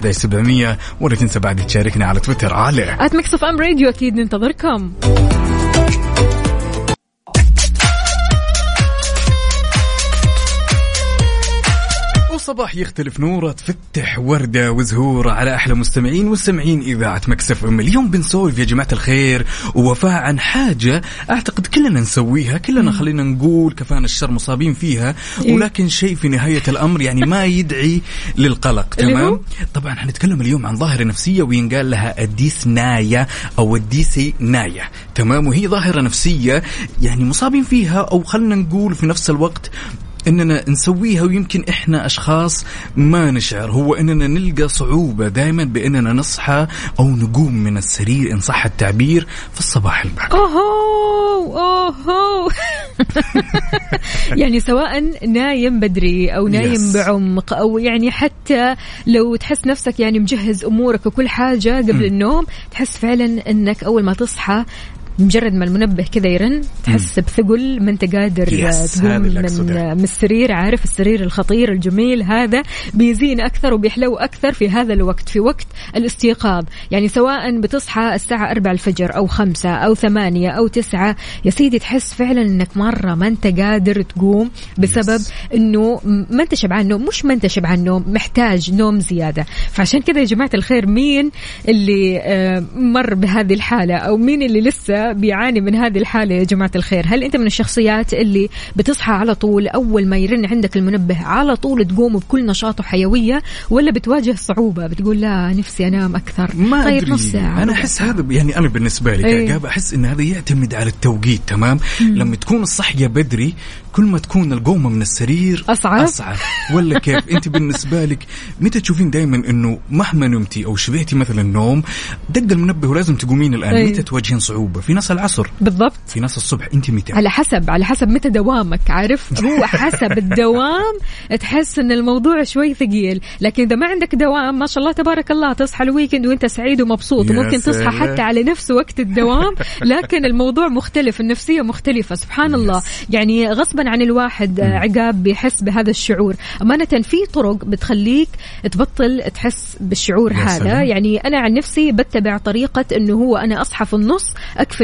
ولا تنسى بعد تشاركنا على تويتر. على at Mix FM Radio أكيد ننتظركم وصباح يختلف نوره تفتح وردة وزهورة على أحلى مستمعين وسمعين إذاعة Mix FM اليوم بنسولف يا جماعة الخير ووفاء عن حاجة أعتقد كلنا نسويها كلنا خلينا نقول كفانا الشر مصابين فيها إيه. ولكن شيء في نهاية الأمر يعني ما يدعي للقلق؟ تمام طبعا حنتكلم اليوم عن ظاهرة نفسية وينقال لها الديسنايا أو الديسي نايا تمام وهي ظاهرة نفسية يعني مصابين فيها أو خلينا نقول في نفس الوقت إننا نسويها ويمكن إحنا أشخاص ما نشعر. هو إننا نلقى صعوبة دائما بإننا نصحى أو نقوم من السرير إن صح التعبير في الصباح الباكر. أوهو! أوهو! يعني سواء نايم بدري أو نايم Yes. بعمق أو يعني حتى لو تحس نفسك يعني مجهز أمورك وكل حاجة قبل النوم تحس فعلا إنك أول ما تصحى مجرد ما المنبه كذا يرن تحس بثقل ما انت قادر Yes، تقوم من. من السرير عارف السرير الخطير الجميل هذا؟ بيزين أكثر وبيحلو أكثر في هذا الوقت في وقت الاستيقاظ. يعني سواء بتصحى الساعة 4 الفجر أو 5 أو 8 أو 9 يا سيدي تحس فعلا إنك مرة ما انت قادر تقوم بسبب. إنه ما انت شبعان نوم مش ما انت شبعان نوم محتاج نوم زيادة. فعشان كذا يا جماعة الخير مين اللي آه، مر بهذه الحالة؟ أو مين اللي لسه بيعاني من هذه الحالة يا جماعة الخير. هل أنت من الشخصيات اللي بتصحى على طول أول ما يرن عندك المنبه على طول تقوم بكل نشاط وحيوية ولا بتواجه صعوبة؟ بتقول لا نفسي أنام أكثر. ما طيب أدري. نص ساعة. أحس ساعة. هذا يعني أنا بالنسبة لي. كعقاب أحس إن هذا يعتمد على التوقيت تمام؟ لما تكون الصحية بدري كل ما تكون القومة من السرير أصعب؟ أصعب. ولا كيف؟ أنت بالنسبة لك متى تشوفين دائما إنه مهما نمتي أو شبعتي مثلا نوم دق المنبه ولازم تقومين الآن. إيه. متى تواجهين صعوبة؟ في ناس العصر. بالضبط. في ناس الصبح انت متى على حسب على حسب متى دوامك عارف هو حسب الدوام تحس إن الموضوع شوي ثقيل. لكن إذا ما عندك دوام ما شاء الله تبارك الله تصحى ال weekend وإنت سعيد ومبسوط. وممكن تصحى. حتى على نفس وقت الدوام لكن الموضوع مختلف النفسية مختلفة سبحان الله. يعني غصبا عن الواحد عقاب بيحس بهذا الشعور. أمانة في طرق بتخليك تبطل تحس بالشعور هذا. يعني أنا عن نفسي بتبع طريقة إنه هو أنا أصحى في النص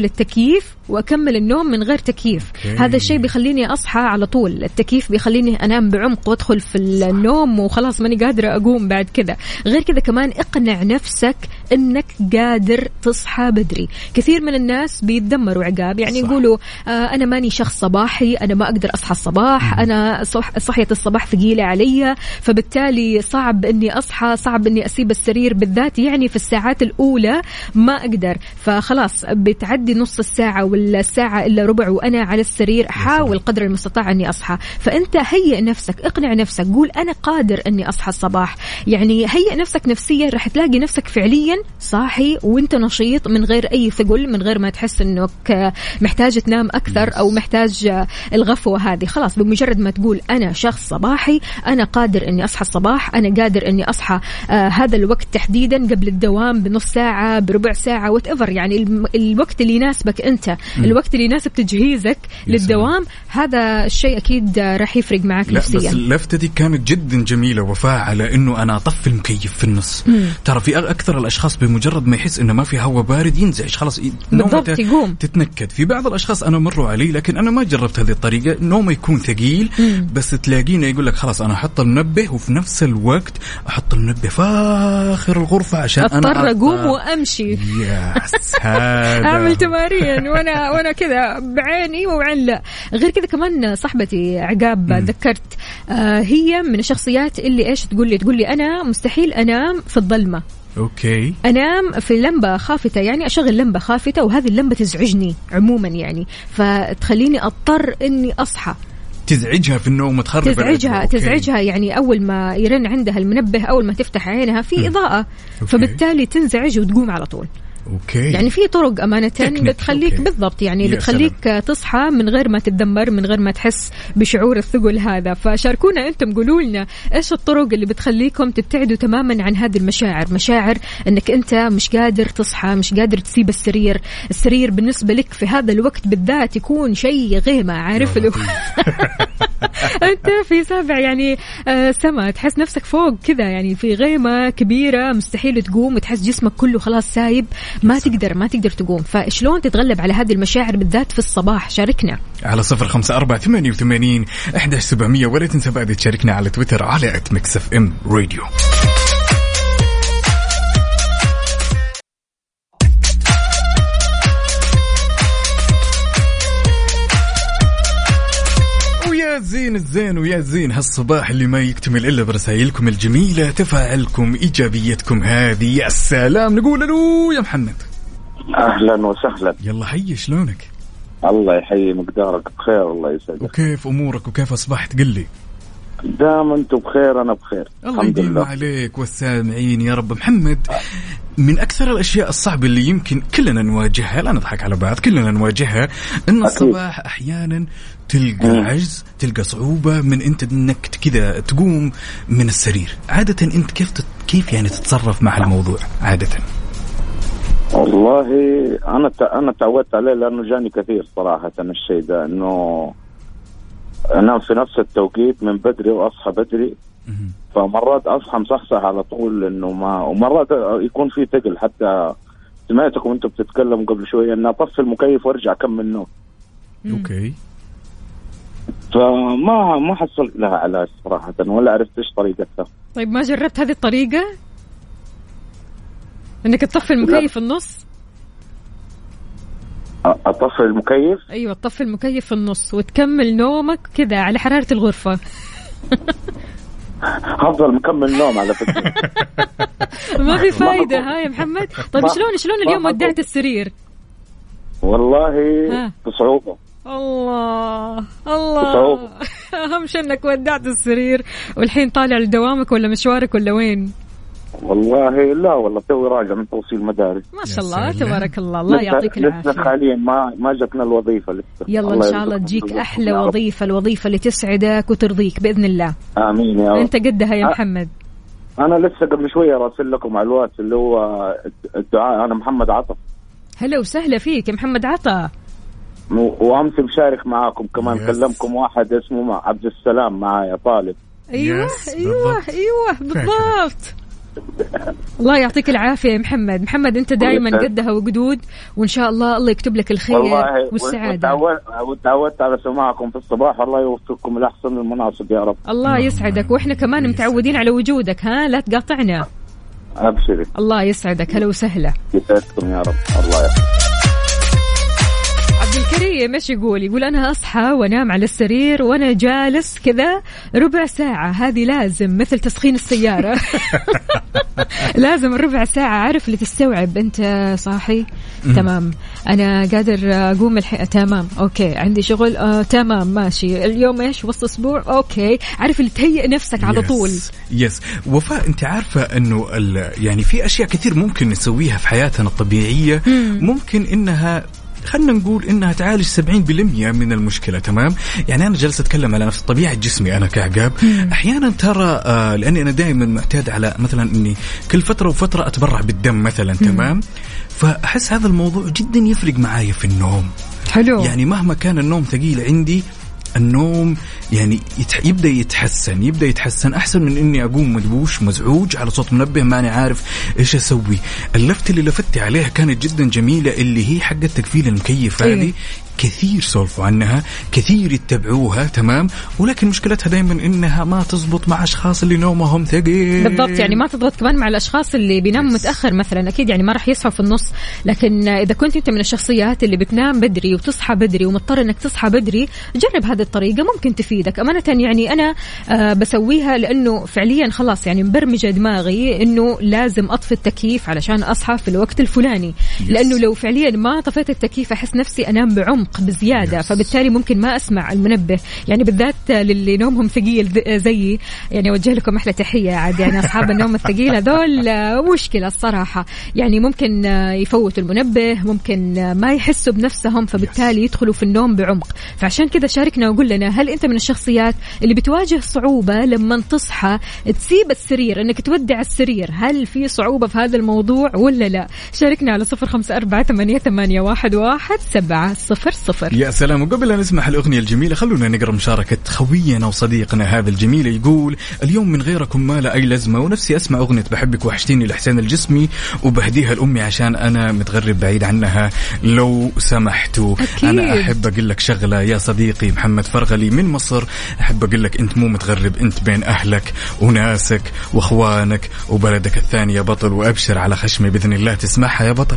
اقفل التكييف وأكمل النوم من غير تكييف. أوكي. هذا الشيء بيخليني أصحى على طول. التكييف بيخليني أنام بعمق وأدخل في النوم وخلاص ماني قادرة أقوم بعد كذا. غير كذا كمان اقنع نفسك إنك قادر تصحى بدري. كثير من الناس بيتذمروا عقاب. يعني صح. يقولوا آه أنا ماني شخص صباحي أنا ما أقدر أصحى الصباح أنا صح صحية الصباح ثقيلة علي فبالتالي صعب إني أصحى صعب إني أسيب السرير بالذات. يعني في الساعات الأولى ما أقدر. فخلاص بتعدي نص الساعة والساعة إلا ربع وأنا على السرير احاول قدر المستطاع إني أصحى. فأنت هيئ نفسك اقنع نفسك قول أنا قادر إني أصحى الصباح. يعني هيئ نفسك نفسيا راح تلاقي نفسك فعليا صاحي وانت نشيط من غير أي ثقل من غير ما تحس إنك محتاج تنام أكثر أو محتاج الغفوة هذه. خلاص بمجرد ما تقول أنا شخص صباحي أنا قادر إني أصحى الصباح أنا قادر إني أصحى آه هذا الوقت تحديدا قبل الدوام بنص ساعة بربع ساعة whatever يعني الوقت اللي يناسبك أنت الوقت اللي يناسب تجهيزك للدوام هذا الشيء أكيد راح يفرق معك لا بس نفسيا. اللفتة دي كانت جدا جميلة وفاء على إنه أنا أطفي المكيف في النص. ترى في أكثر الأشخاص بمجرد ما يحس إنه ما في هواء بارد ينزعج. خلاص بالضبط، يقوم. تتنكد. في بعض الأشخاص أنا مروا علي لكن أنا ما جربت هذه الطريقة. نومه يكون ثقيل بس تلاقينه يقول لك خلاص أنا أحط المنبه وفي نفس الوقت أحط المنبه في آخر الغرفة عشان أنا أضطر أطلع. أقوم وأمشي. يس أعمل تمارين وأنا وأنا كذا بعيني وعين لا. غير كذا كمان صاحبتي عقاب ذكرت آه هي من الشخصيات اللي إيش تقول لي؟ تقول لي أنا مستحيل أنام في الظلمة. okay. أنام في لمبه خافتة يعني أشغل لمبة خافتة وهذه اللمبة تزعجني عموما يعني. فتخليني أضطر إني أصحى. تزعجها في النوم وتخرب تزعجها. تزعجها يعني أول ما يرن عندها المنبه أول ما تفتح عينها في إضاءة okay. فبالتالي تنزعج وتقوم على طول. okay. يعني في طرق أمانة تكنيك، بتخليك okay. بالضبط يعني بتخليك تصحى من غير ما تتدمر من غير ما تحس بشعور الثقل هذا. فشاركونا أنتم قولوا لنا إيش الطرق اللي بتخليكم تبتعدوا تماما عن هذه المشاعر؟ مشاعر أنك أنت مش قادر تصحى مش قادر تسيب السرير. السرير بالنسبة لك في هذا الوقت بالذات يكون شيء غيمة عارف هو. أنت في سابع يعني آه سما تحس نفسك فوق كذا يعني في غيمة كبيرة مستحيل تقوم وتحس جسمك كله خلاص سايب. ما تقدر ما تقدر تقوم. فشلون تتغلب على هذه المشاعر بالذات في الصباح؟ شاركنا. على صفر خمسة أربعة ثمانية وثمانين أحد سبعمية ولا تنسى بعد تشاركنا على تويتر على at Mix FM Radio زين الزين ويا زين هالصباح اللي ما يكتمل إلا برسائلكم الجميلة تفاعلكم إيجابيتكم هذه يا سلام نقول ألو يا محمد. أهلا وسهلا. يلا حي شلونك؟ الله يحيي مقدارك بخير الله يسعدك. وكيف أمورك وكيف أصبحت؟ قل لي. دام أنتم بخير أنا بخير. الله يديم عليك والسامعين يا رب. محمد من أكثر الأشياء الصعبة اللي يمكن كلنا نواجهها لا نضحك على بعض كلنا نواجهها إن الصباح أحيانا تلقى مم. عجز تلقى صعوبة من أنت إنك كذا تقوم من السرير. عادة أنت كيف تت... كيف يعني تتصرف مع الموضوع؟ عادة. والله أنا ت... أنا تعودت عليه لأنه جاني كثير صراحة الشيء ده إنه انام في نفس التوقيت من بدري وأصحى بدري. فمرات أصحى مصحصح على طول إنه ما ومرات يكون في ثقل. حتى سمعتكم أنتم بتتكلموا قبل شوية إني أطفي المكيف وأرجع أكمل نوم. أوكي. فما ما حصلت لها علاج صراحة ولا عرفت إيش طريقتها. طيب ما جربت هذه الطريقة؟ إنك تطفي المكيف في النص؟ أطفي المكيف؟ أيوه تطفي المكيف في النص وتكمل نومك كذا على حرارة الغرفة. هفضل مكمل نوم على فكرة. ما في فايدة ها يا محمد. طيب شلون شلون اليوم ودعت السرير؟ والله. بصعوبة. الله الله. أهم شيء إنك ودعت السرير والحين طالع لدوامك ولا مشوارك ولا وين؟ والله لا والله توي راجع من توصيل مدارس. ما شاء الله. تبارك الله. الله لسه- يعطيك لسه العافية. حاليا ما ما جتنا الوظيفة لسه. يلا الله إن شاء الله تجيك أحلى. وظيفة الوظيفة اللي تسعدك وترضيك بإذن الله. آمين يا رب. أنت قدها يا أه. محمد. أنا لسه قبل شوية راسل لكم على الواتس اللي هو الدعاء. أنا محمد عطف هلا وسهلا فيك يا محمد عطا. وامس مشارك معاكم كمان يس. كلمكم واحد اسمه عبد السلام معايا طالب. أيوه يس، أيوه بالضبط. أيوه. بالضبط. الله يعطيك العافية يا محمد. محمد أنت دائما قدها وقدود وإن شاء الله الله يكتب لك الخير والله والسعادة. وتعودت على سماعكم في الصباح الله يوفقكم لاحسن المناصب يا رب. الله يسعدك وإحنا كمان متعودين على وجودك ها؟ لا تقاطعنا. ابشري الله يسعدك هلا وسهلا. يسعدكم يا رب. الله يحفظك الكريم إيش يقول؟ يقول أنا أصحى وأنام على السرير وأنا جالس كذا ربع ساعة. هذه لازم مثل تسخين السيارة. لازم الربع ساعة. عارف اللي تستوعب. أنت صاحي؟ تمام. أنا قادر أقوم الحين تمام. okay. عندي شغل؟ آه تمام. ماشي. اليوم إيش؟ وسط أسبوع؟ okay. عارف اللي تهيئ نفسك على yes. طول. يس وفاء أنت عارفة إنه يعني في أشياء كثير ممكن نسويها في حياتنا الطبيعية. ممكن إنها خلينا نقول إنها تعالج 70% من المشكلة تمام؟ يعني أنا جالس أتكلم على نفس طبيعة جسمي أنا كعقاب أحيانا ترى آه لأني أنا دائما معتاد على مثلا إني كل فترة وفترة أتبرع بالدم مثلا تمام؟ فأحس هذا الموضوع جدا يفرق معايا في النوم. حلو. يعني مهما كان النوم ثقيل عندي النوم يعني يتح... يبدأ يتحسن يبدأ يتحسن أحسن من إني أقوم مدبوش مزعوج على صوت منبه ماني عارف إيش أسوي اللفت اللي لفتي عليها كانت جدا جميلة اللي هي حقت تقفيل المكيف إيه. هذه كثير سولفوا عنها كثير يتبعوها تمام؟ ولكن مشكلتها دائما إنها ما تزبط مع أشخاص اللي نومهم ثقيل. بالضبط يعني ما تضغط كمان مع الأشخاص اللي بيناموا متأخر مثلا. أكيد يعني ما راح يصحوا في النص. لكن إذا كنت أنت من الشخصيات اللي بتنام بدري وتصحى بدري ومضطر إنك تصحى بدري جرب هذه الطريقة ممكن تفيدك. أمانة يعني أنا آه بسويها لأنه فعليا خلاص يعني مبرمجة دماغي إنه لازم أطفي التكييف علشان أصحى في الوقت الفلاني. لأنه لو فعليا ما طفيت التكييف أحس نفسي أنام بعمق. بزيادة فبالتالي ممكن ما أسمع المنبه. يعني بالذات للي نومهم ثقيل زيي. يعني أوجه لكم أحلى تحية عاد. يعني أصحاب النوم الثقيل هذول مشكلة الصراحة. يعني ممكن يفوتوا المنبه ممكن ما يحسوا بنفسهم فبالتالي يدخلوا في النوم بعمق. فعشان كذا شاركنا وقول لنا هل أنت من الشخصيات اللي بتواجه صعوبة لما تصحى تسيب السرير إنك تودع السرير؟ هل في صعوبة في هذا الموضوع ولا لا؟ شاركنا على صفر خمسة أربعة ثمانية, ثمانية واحد, واحد سبعة صفر صفر. يا سلام. وقبل أن نسمع الأغنية الجميلة خلونا نقرأ مشاركة خوينا وصديقنا هذا الجميل يقول اليوم من غيركم ما له أي لازمة ونفسي أسمع أغنية بحبك وحشتيني لحسين الجسمي وبهديها لأمي عشان أنا متغرب بعيد عنها. لو سمحتوا أكيد. أنا أحب أقول لك شغلة يا صديقي محمد فرغلي من مصر. أحب أقول لك أنت مو متغرب أنت بين أهلك وناسك وأخوانك وبلدك الثاني يا بطل وأبشر على خشمي بإذن الله تسمعها يا بطل.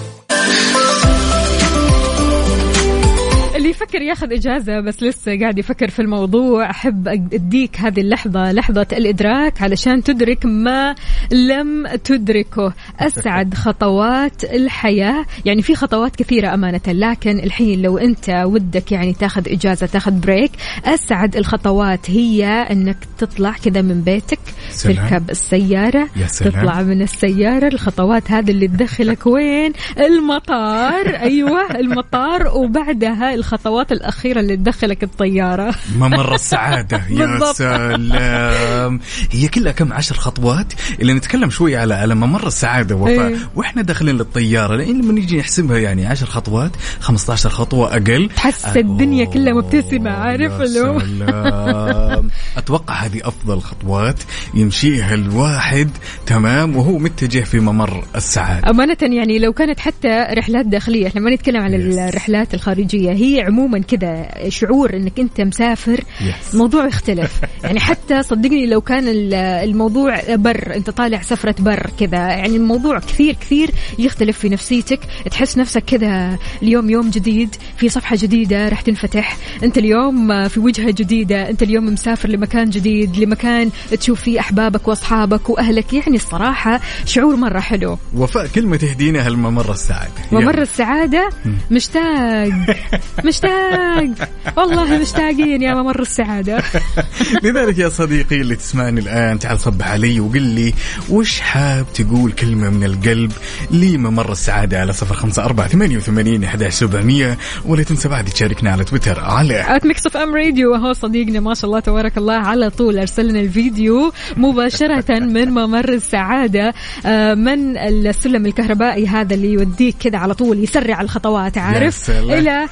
يفكر ياخذ إجازة بس لسه قاعد يفكر في الموضوع. أحب أديك هذه اللحظة لحظة الإدراك علشان تدرك ما لم تدركه. أسعد خطوات الحياة. يعني في خطوات كثيرة أمانة لكن الحين لو أنت ودك يعني تاخذ إجازة تاخذ بريك أسعد الخطوات هي إنك تطلع كذا من بيتك سلام. تركب السيارة يا سلام. تطلع من السيارة. الخطوات هذه اللي تدخلك وين؟ المطار. أيوه المطار. وبعدها الخطوات الخطوات الأخيرة اللي تدخلك الطيارة ممر السعادة يا. سلام هي كلها كم عشر خطوات اللي نتكلم شوي على على ممر السعادة وفاء إيه. وإحنا داخلين للطيارة لأن لما نيجي نحسبها يعني عشر خطوات 15 خطوة أقل تحس الدنيا أوه، كلها مبتسمة، عارف اللي. أتوقع هذه أفضل خطوات يمشيها الواحد تمام وهو متجه في ممر السعادة أمانة يعني لو كانت حتى رحلات داخلية إحنا ما نتكلم عن. الرحلات الخارجية هي عموما كذا شعور إنك أنت مسافر Yes. الموضوع يختلف. يعني حتى صدقني لو كان ال- الموضوع بر أنت طالع سفرة بر كذا يعني الموضوع كثير كثير يختلف في نفسيتك. تحس نفسك كذا اليوم يوم جديد في صفحة جديدة راح تنفتح. أنت اليوم في وجهة جديدة أنت اليوم مسافر لمكان جديد لمكان تشوف فيه أحبابك وأصحابك وأهلك. يعني الصراحة شعور مرة حلو. وفاء كلمة تهدينا هالممر السعادة. ممر يلا. السعادة مشتاق مشتاق والله مشتاقين يا ممر السعادة. لذلك يا صديقي اللي تسمعني الآن تعال صبح علي وقل لي وش حاب تقول كلمة من القلب لممر السعادة على صفر خمسة أربعة ثمانية وثمانين أحداش سبعمية؟ ولا تنسى بعد تشاركنا على تويتر على at Mix FM Radio وهو صديقنا ما شاء الله تبارك الله على طول ارسل لنا الفيديو مباشرة من ممر السعادة آه، من السلم الكهربائي هذا اللي يوديك كذا على طول يسرع الخطوات عارف؟ سلام. إلى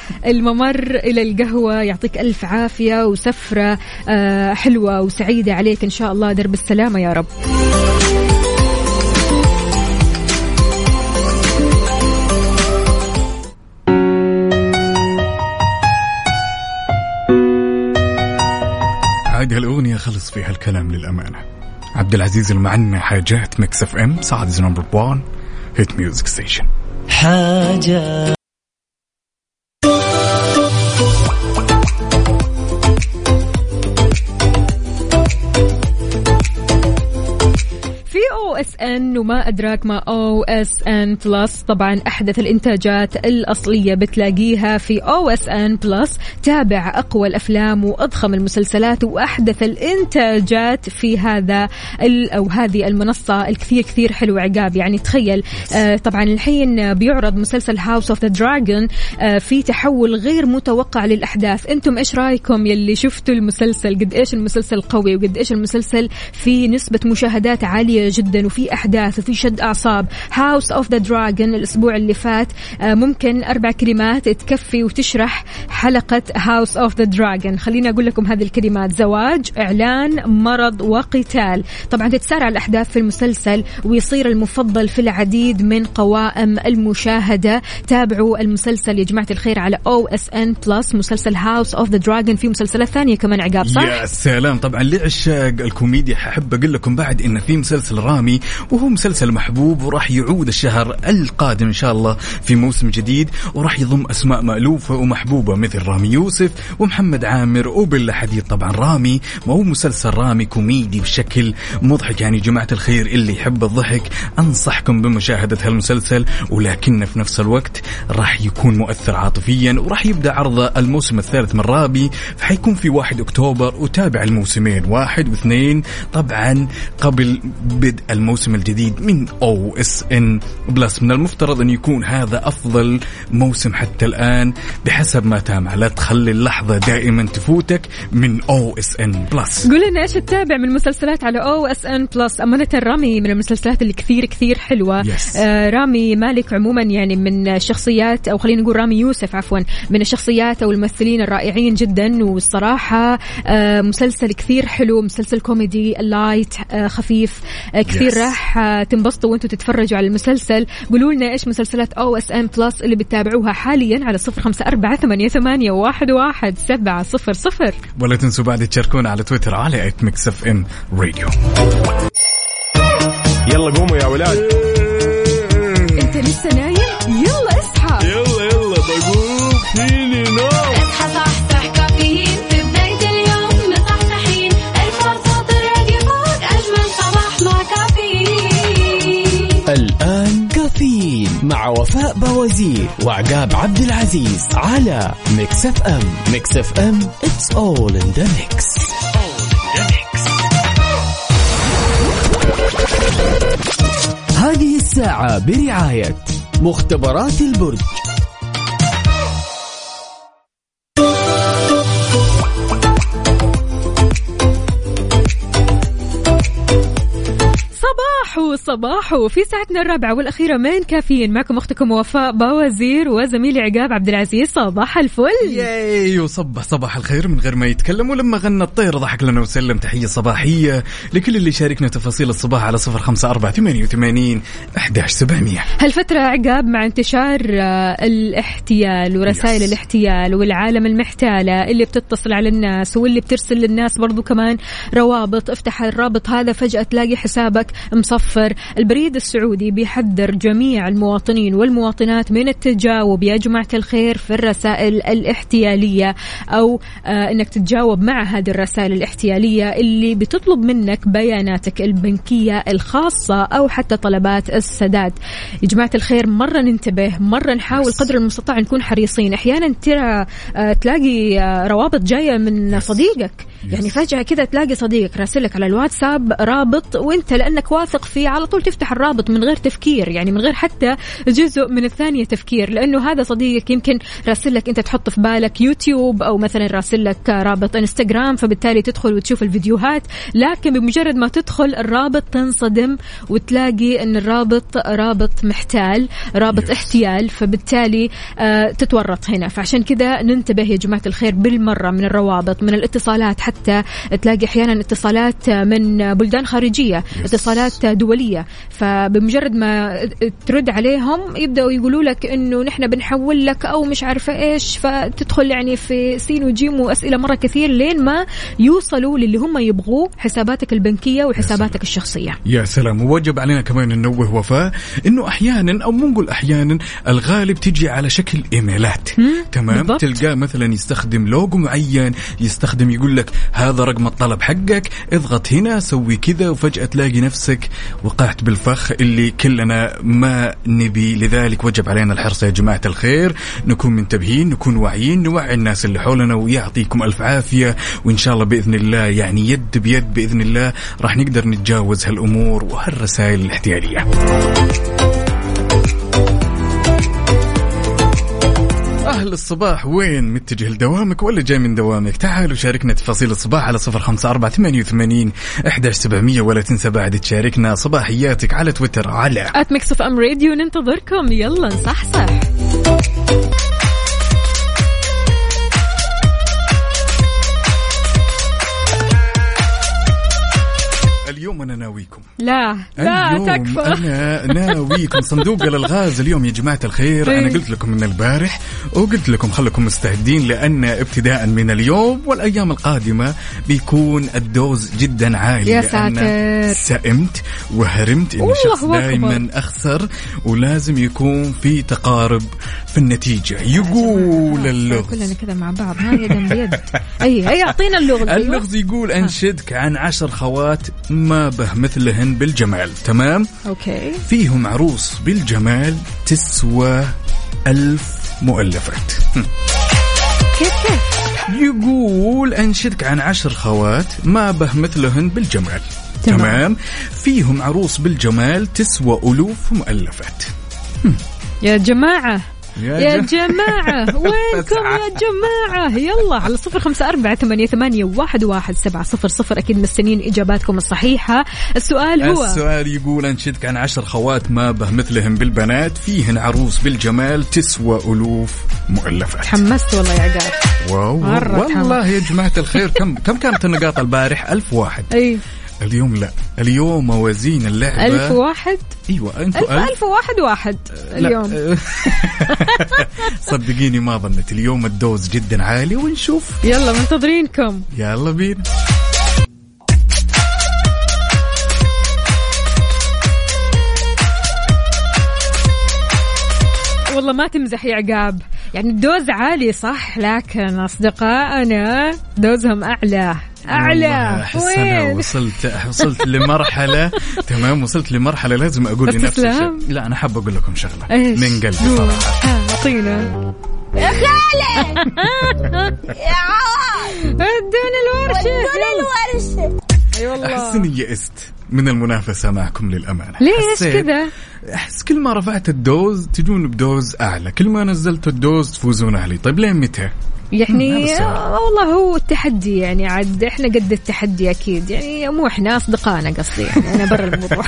الممر إلى القهوة يعطيك ألف عافية وسفرة آه، حلوة وسعيدة عليك. إن شاء الله درب السلامة يا رب. عاد هالأغنية خلص فيها الكلام للأمانة. عبد العزيز اللي معنا حاجات ميكس إف إم سعد نمبر 1 هيت ميوزك ستيشن حاجة أو اس ان وما أدراك ما أو اس ان بلس طبعا أحدث الإنتاجات الأصلية بتلاقيها في أو اس ان بلس تابع أقوى الأفلام وأضخم المسلسلات وأحدث الإنتاجات في هذا أو هذه المنصة الكثير كثير حلو عقاب. يعني تخيل آه طبعا الحين بيعرض مسلسل House of the Dragon في تحول غير متوقع للأحداث. أنتم إيش رأيكم يلي شفتوا المسلسل؟ قد إيش المسلسل قوي وقد إيش المسلسل في نسبة مشاهدات عالية جدا؟ وفي أحداث وفي شد أعصاب. House of the Dragon الأسبوع اللي فات آه، ممكن أربع كلمات تكفي وتشرح حلقة House of the Dragon خليني أقول لكم هذه الكلمات. زواج إعلان مرض وقتال. طبعا تتسارع الأحداث في المسلسل ويصير المفضل في العديد من قوائم المشاهدة. تابعوا المسلسل يا جماعة الخير على OSN Plus مسلسل House of the Dragon في مسلسلات ثانية كمان عقاب صح؟ يا سلام. طبعا لعشاق الكوميديا؟ حب أقول لكم بعد إن في مسلسل رامي وهو مسلسل محبوب وراح يعود الشهر القادم إن شاء الله في موسم جديد وراح يضم أسماء مألوفة ومحبوبة مثل رامي يوسف ومحمد عامر وبلا حديد طبعا رامي ما هو مسلسل رامي كوميدي بشكل مضحك. يعني جماعة الخير اللي يحب الضحك أنصحكم بمشاهدة هالمسلسل ولكن في نفس الوقت راح يكون مؤثر عاطفيا وراح يبدأ عرض الموسم الثالث من رابي فحيكون في 1 أكتوبر وتابع الموسمين واحد واثنين. طبعا قبل بدء الموسم الجديد من OSN Plus من المفترض أن يكون هذا أفضل موسم حتى الآن بحسب ما تابع لا تخلي اللحظة دائما تفوتك من OSN Plus. قول لنا إيش تتابع من مسلسلات على OSN Plus؟ أمانة رامي من المسلسلات اللي كثير كثير حلوة. Yes. آه رامي مالك عموما يعني من الشخصيات أو خلينا نقول رامي يوسف عفوا من الشخصيات أو الممثلين الرائعين جدا. والصراحة آه مسلسل كثير حلو مسلسل كوميدي light آه خفيف آه كثير Yes. راح تنبسطوا وأنتم تتفرجوا على المسلسل. قولوا لنا إيش مسلسلات OSN Plus اللي بتتابعوها حاليا على صفر خمسة أربعة ثمانية ثمانية واحد واحد سبعة صفر صفر. ولا تنسوا بعد تشاركونا على تويتر على at Mix FM Radio يلا قوموا يا ولاد. انت لسه نايم وفاء بوازير وعقاب عبد العزيز على Mix FM Mix FM it's all in the mix هذه الساعة برعاية مختبرات البرج. صباحو صباحو صباحو في ساعتنا الرابعة والأخيرة من كافيين. معكم أختكم وفاء باوزير وزميلي عقاب عبد العزيز. صباح الفل. ياي وصبح صباح الخير من غير ما يتكلم ولما غنى الطير ضحك لنا وسلم. تحية صباحية لكل اللي شاركنا تفاصيل الصباح على صفر خمسة أربعة ثمانية وثمانين أحداش سبعمية. هالفترة عقاب مع انتشار آه، الاحتيال ورسائل Yes. الاحتيال والعالم المحتالة اللي بتتصل على الناس واللي بترسل للناس برضو كمان روابط. افتح الرابط هذا فجأة تلاقي حسابك مصفر. البريد السعودي بيحذر جميع المواطنين والمواطنات من التجاوب. يا جماعة الخير في الرسائل الاحتيالية أو آه أنك تتجاوب مع هذه الرسائل الاحتيالية اللي بتطلب منك بياناتك البنكية الخاصة أو حتى طلبات السداد. يا جماعة الخير مرة ننتبه مرة نحاول قدر المستطاع نكون حريصين. أحيانا ترى آه، تلاقي آه، روابط جاية من صديقك. يعني فجأة كذا تلاقي صديقك راسلك على الواتساب رابط وانت لأنك واثق فيه على طول تفتح الرابط من غير تفكير يعني من غير حتى جزء من الثانية تفكير لأنه هذا صديقك يمكن راسل لك أنت تحط في بالك يوتيوب أو مثلا راسل لك رابط إنستغرام فبالتالي تدخل وتشوف الفيديوهات لكن بمجرد ما تدخل الرابط تنصدم وتلاقي إن الرابط رابط محتال رابط Yes. احتيال فبالتالي آه تتورط هنا فعشان كذا ننتبه يا جماعة الخير بالمرة من الروابط من الاتصالات حتى تلاقي أحيانا اتصالات من بلدان خارجية اتصالات دولية. فبمجرد ما ترد عليهم يبدأوا يقولوا لك إنه نحن بنحول لك أو مش عارفة إيش فتدخل يعني في سين وجيم وأسئلة مرة كثير لين ما يوصلوا للي هم يبغوه حساباتك البنكية وحساباتك الشخصية. يا سلام. ووجب علينا كمان ننوه وفاء إنه أحيانا أو مو نقول أحيانا الغالب تجي على شكل إيميلات. تمام. تلقاه مثلا يستخدم لوجو معين يستخدم يقول لك هذا رقم الطلب حقك اضغط هنا سوي كذا وفجأة تلاقي نفسك وقعت بالفخ اللي كلنا ما نبي. لذلك وجب علينا الحرص يا جماعة الخير. نكون منتبهين نكون واعيين نوعي الناس اللي حولنا ويعطيكم ألف عافية. وإن شاء الله بإذن الله يعني يد بيد بإذن الله راح نقدر نتجاوز هالأمور وهالرسائل الاحتيالية. أهل الصباح وين متجه لدوامك ولا جاي من دوامك؟ تعالوا شاركنا تفاصيل الصباح على صفر خمسة أربعة ثمانية وثمانين أحداش سبعمية ولا تنسى بعد تشاركنا صباحياتك على تويتر على at Mix FM Radio ننتظركم. يلا نصحصح أنا ناويكم. لا لا تكفى. أنا ناويكم. صندوق الألغاز اليوم يا جماعة الخير. أنا إيه. قلت لكم من البارح وقلت لكم خليكم مستعدين لأن ابتداء من اليوم والأيام القادمة بيكون الدوز جدا عالي يا ساتر. سئمت وهرمت والله شخص. دائما أخسر ولازم يكون في تقارب في النتيجة. يقول اللغز. كلنا كذا مع بعض. ها يدا بيد أي أي أعطينا اللغز. أيوة. اللغز يقول أنشدك عن عشر خوات ما به مثلهن بالجمال تمام؟ أوكي. فيهم عروس بالجمال تسوى ألف مؤلفات كيف كيف؟ يقول أنشدك عن عشر خوات ما به مثلهن بالجمال تمام. تمام؟ فيهم عروس بالجمال تسوى ألوف مؤلفات يا جماعة يا يا جم- جماعة وينكم يا جماعة؟ يلا على صفر خمسة أربعة ثمانية, ثمانية واحد, واحد سبعة صفر صفر. أكيد مستنين إجاباتكم الصحيحة. السؤال هو السؤال يقول أنشدك عن عشر خوات ما به مثلهن بالبنات فيهن عروس بالجمال تسوى ألوف مؤلفات. تحمست والله يا عقاب. واو والله يا جماعة الخير. كم كم كانت النقاط البارح؟ ألف واحد. أي. اليوم لا. اليوم موازين اللعبة ألف واحد؟ أيوه أنتوا ألف, ألف, ألف واحد واحد لا. اليوم. صدقيني ما ظنت اليوم الدوز جدا عالي ونشوف. يلا منتظرينكم. يلا بينا. والله ما تمزح يا عقاب. يعني الدوز عالي صح لكن أصدقائنا دوزهم أعلى. أعلى. أحس أنا وين؟ وصلت وصلت لمرحلة. تمام وصلت لمرحلة لازم أقول لنفسي؟ شيء. لا أنا حاب أقول لكم شغلة. إيش؟ من قلبي. صراحة ها، أعطينا. يا خالد! يا ادوني الورشة. الورشة. أي والله. احس اني يئست من المنافسة معكم للأمانة. ليش كذا؟ أحس كل ما رفعت ال dose تجون ب dose أعلى. كل ما نزلت ال dose تفوزون علي. طيب لين متى؟ يعني. آه، والله هو التحدي يعني عاد إحنا قد التحدي أكيد. يعني مو إحنا أصدقائنا قصدي يعني أنا برا الموضوع.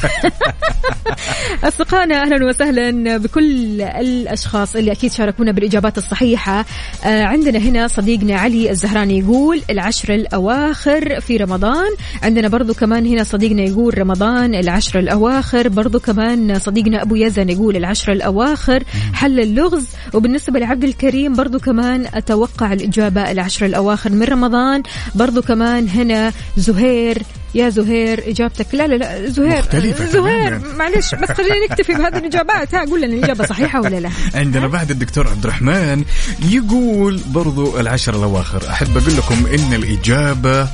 أصدقائنا أهلا وسهلا بكل الأشخاص اللي أكيد شاركونا بالإجابات الصحيحة. آه عندنا هنا صديقنا علي الزهراني يقول العشر الأواخر في رمضان. عندنا برضو كمان هنا صديقنا يقول رمضان العشر الأواخر. برضو كمان صديقنا أبو يزن يقول العشر الأواخر. حل اللغز. وبالنسبة لعبد الكريم برضو كمان أتوقع الإجابة العشر الأواخر من رمضان. برضو كمان هنا زهير. يا زهير إجابتك. لا لا لا زهير. مختلفة زهير. معلش بس خلينا نكتفي بهذه الإجابات. ها قول لنا الإجابة صحيحة ولا لا. عندنا بعد الدكتور عبد الرحمن يقول برضو العشر الأواخر. أحب أقول لكم إن الإجابة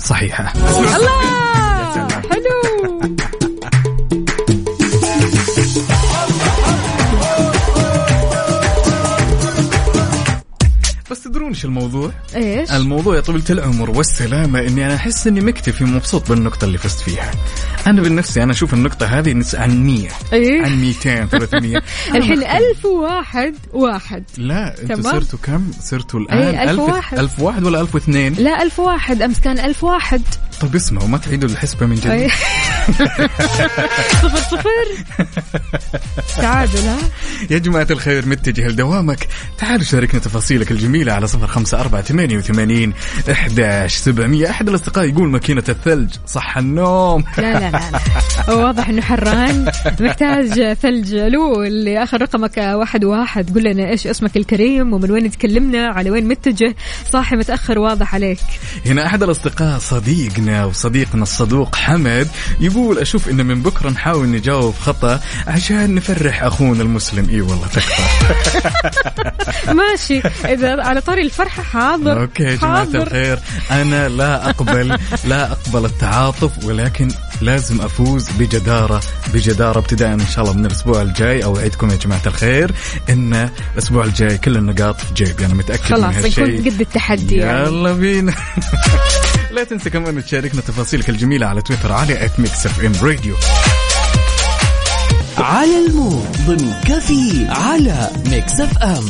صحيحة. الله! بس تدرون شو الموضوع؟ إيش الموضوع يا طويلة العمر والسلامة إني أنا أحس إني مكتفي ومبسوط بالنقطة اللي فزت فيها أنا بالنفسي أنا أشوف النقطة هذه عن 100 إيه عن 200 300 أنا الحين مكتفي. ألف وواحد واحد لا أنتوا تمام. صرتوا كم؟ صرتوا ألف واحد. ألف واحد ولا ألف واثنين؟ لا ألف واحد أمس كان ألف واحد طب اسمعوا ما تعيدوا الحسبة من. جديد. صفر صفر. تعادل ها؟ يا جماعة الخير متجه لدوامك. تعالوا شاركنا تفاصيلك الجميلة على صفر خمسة أربعة ثمانية وثمانين إحداش سبعمية. أحد الأصدقاء يقول ماكينة الثلج صح النوم. لا لا لا, واضح إنه حران. محتاج ثلج لو اللي اخر رقمك واحد واحد. قول لنا إيش اسمك الكريم ومن وين تكلمنا على وين متجه؟ صاحي متأخر واضح عليك. هنا أحد الأصدقاء صديقنا وصديقنا الصدوق حمد يقول أشوف إن من بكرة نحاول نجاوب خطأ عشان نفرح أخونا المسلم. إي والله تكفى. ماشي. إذا على طاري الفرحه حاضر. okay يا حاضر. الخير. أنا لا أقبل لا أقبل التعاطف ولكن لازم أفوز بجدارة بجدارة ابتداء إن شاء الله من الأسبوع الجاي. أوعدكم يا جماعة الخير إن الأسبوع الجاي كل النقاط في جيبي أنا متأكد من خلاص هالشيء. نكون قد التحدي يعني. يلا بينا. لا تنسى كمان تشاركنا تفاصيلك الجميلة على تويتر على @Mix FM Radio على ال mood ضمن كفي على Mix FM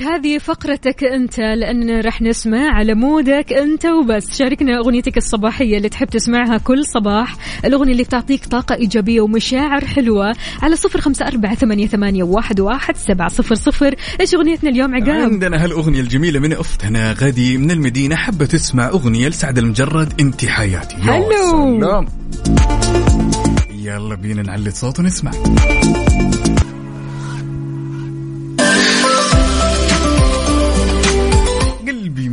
ال mood هذه فقرتك أنت لأن راح نسمع على mood ك أنت وبس. شاركنا أغنيتك الصباحية اللي تحب تسمعها كل صباح. الأغنية اللي بتعطيك طاقة إيجابية ومشاعر حلوة على صفر خمسة أربعة ثمانية, ثمانية واحد, واحد سبعة صفر صفر. إيش أغنيتنا اليوم عقاب؟ عندنا هالأغنية الجميلة من أختنا غدي من المدينة حابة تسمع أغنية لسعد المجرد أنت حياتي. يا حلو. يلا بينا نعلي صوت ونسمع.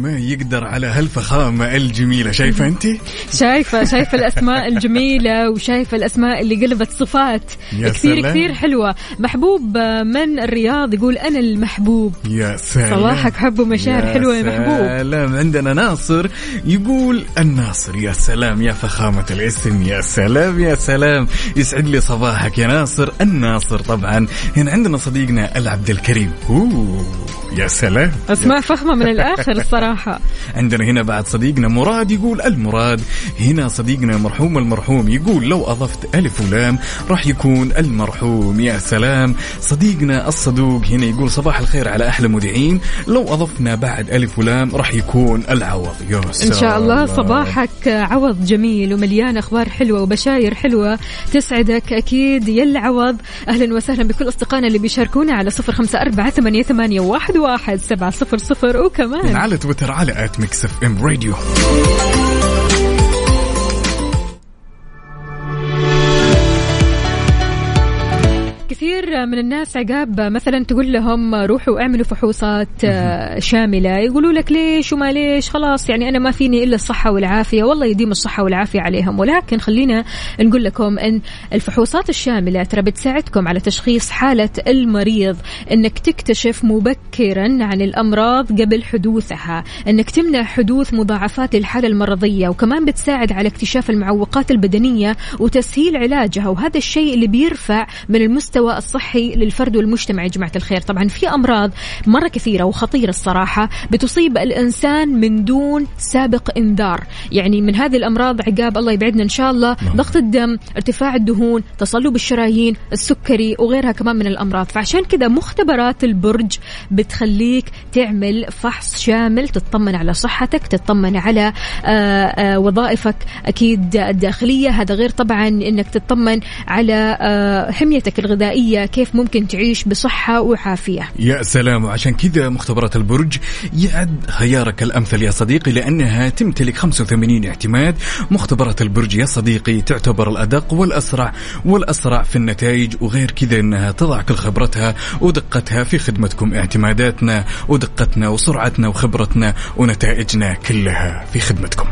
ما يقدر على هالفخامة الجميلة. شايفة أنت؟ شايفة شايفة الأسماء الجميلة وشايفة الأسماء اللي قلبت صفات يا كثير سلام. كثير حلوة. محبوب من الرياض يقول أنا المحبوب. يا سلام. صباحك حب ومشاعر حلوة يا محبوب. سلام. عندنا ناصر يقول الناصر يا سلام. يا فخامة الاسم يا سلام يا سلام. يسعد لي صباحك يا ناصر. الناصر طبعا. هنا عندنا صديقنا العبد الكريم. أوه. يا سلام. أسماء فخمة من الآخر الصراحة. عندنا هنا بعد صديقنا مراد يقول المراد هنا صديقنا مرحوم المرحوم يقول لو أضفت ألف ولام راح يكون المرحوم. يا سلام. صديقنا الصدوق هنا يقول صباح الخير على أحلى مذيعين. لو أضفنا بعد ألف ولام راح يكون العوض. يا إن شاء الله سلام. صباحك عوض جميل ومليان أخبار حلوة وبشاير حلوة تسعدك أكيد. يا العوض. أهلا وسهلا بكل أصدقائنا اللي بيشاركونا على صفر خمسة أربعة ثمانية, ثمانية واحد, واحد سبعة صفر صفر وكمان. على تويتر على at Mix FM Radio كثير من الناس عقاب. مثلا تقول لهم روحوا أعملوا فحوصات آه، شاملة. يقولوا لك ليش وما ليش؟ خلاص يعني أنا ما فيني إلا الصحة والعافية. والله يديم الصحة والعافية عليهم. ولكن خلينا نقول لكم إن الفحوصات الشاملة ترى بتساعدكم على تشخيص حالة المريض إنك تكتشف مبكرا عن الأمراض قبل حدوثها إنك تمنع حدوث مضاعفات الحالة المرضية وكمان بتساعد على اكتشاف المعوقات البدنية وتسهيل علاجها. وهذا الشيء اللي بيرفع من المستوى الصحي صحي للفرد والمجتمع يا جماعة الخير. طبعا في أمراض مرة كثيرة وخطيرة الصراحة بتصيب الإنسان من دون سابق إنذار. يعني من هذه الأمراض عقاب الله يبعدنا إن شاء الله. ضغط الدم ارتفاع الدهون تصلب الشرايين السكري وغيرها كمان من الأمراض. فعشان كذا مختبرات البرج بتخليك تعمل فحص شامل تطمن على صحتك تطمن على آه، آه، وظائفك. أكيد الداخلية هذا غير طبعا أنك تطمن على آه، حميتك الغذائية كيف ممكن تعيش بصحة وعافية. يا سلام. وعشان كذا مختبرات البرج يعد خيارك الأمثل يا صديقي لأنها تمتلك 85 اعتماد. مختبرات البرج يا صديقي تعتبر الأدق والأسرع والأسرع في النتائج وغير كذا إنها تضع كل خبرتها ودقتها في خدمتكم اعتماداتنا ودقتنا وسرعتنا وخبرتنا ونتائجنا كلها في خدمتكم.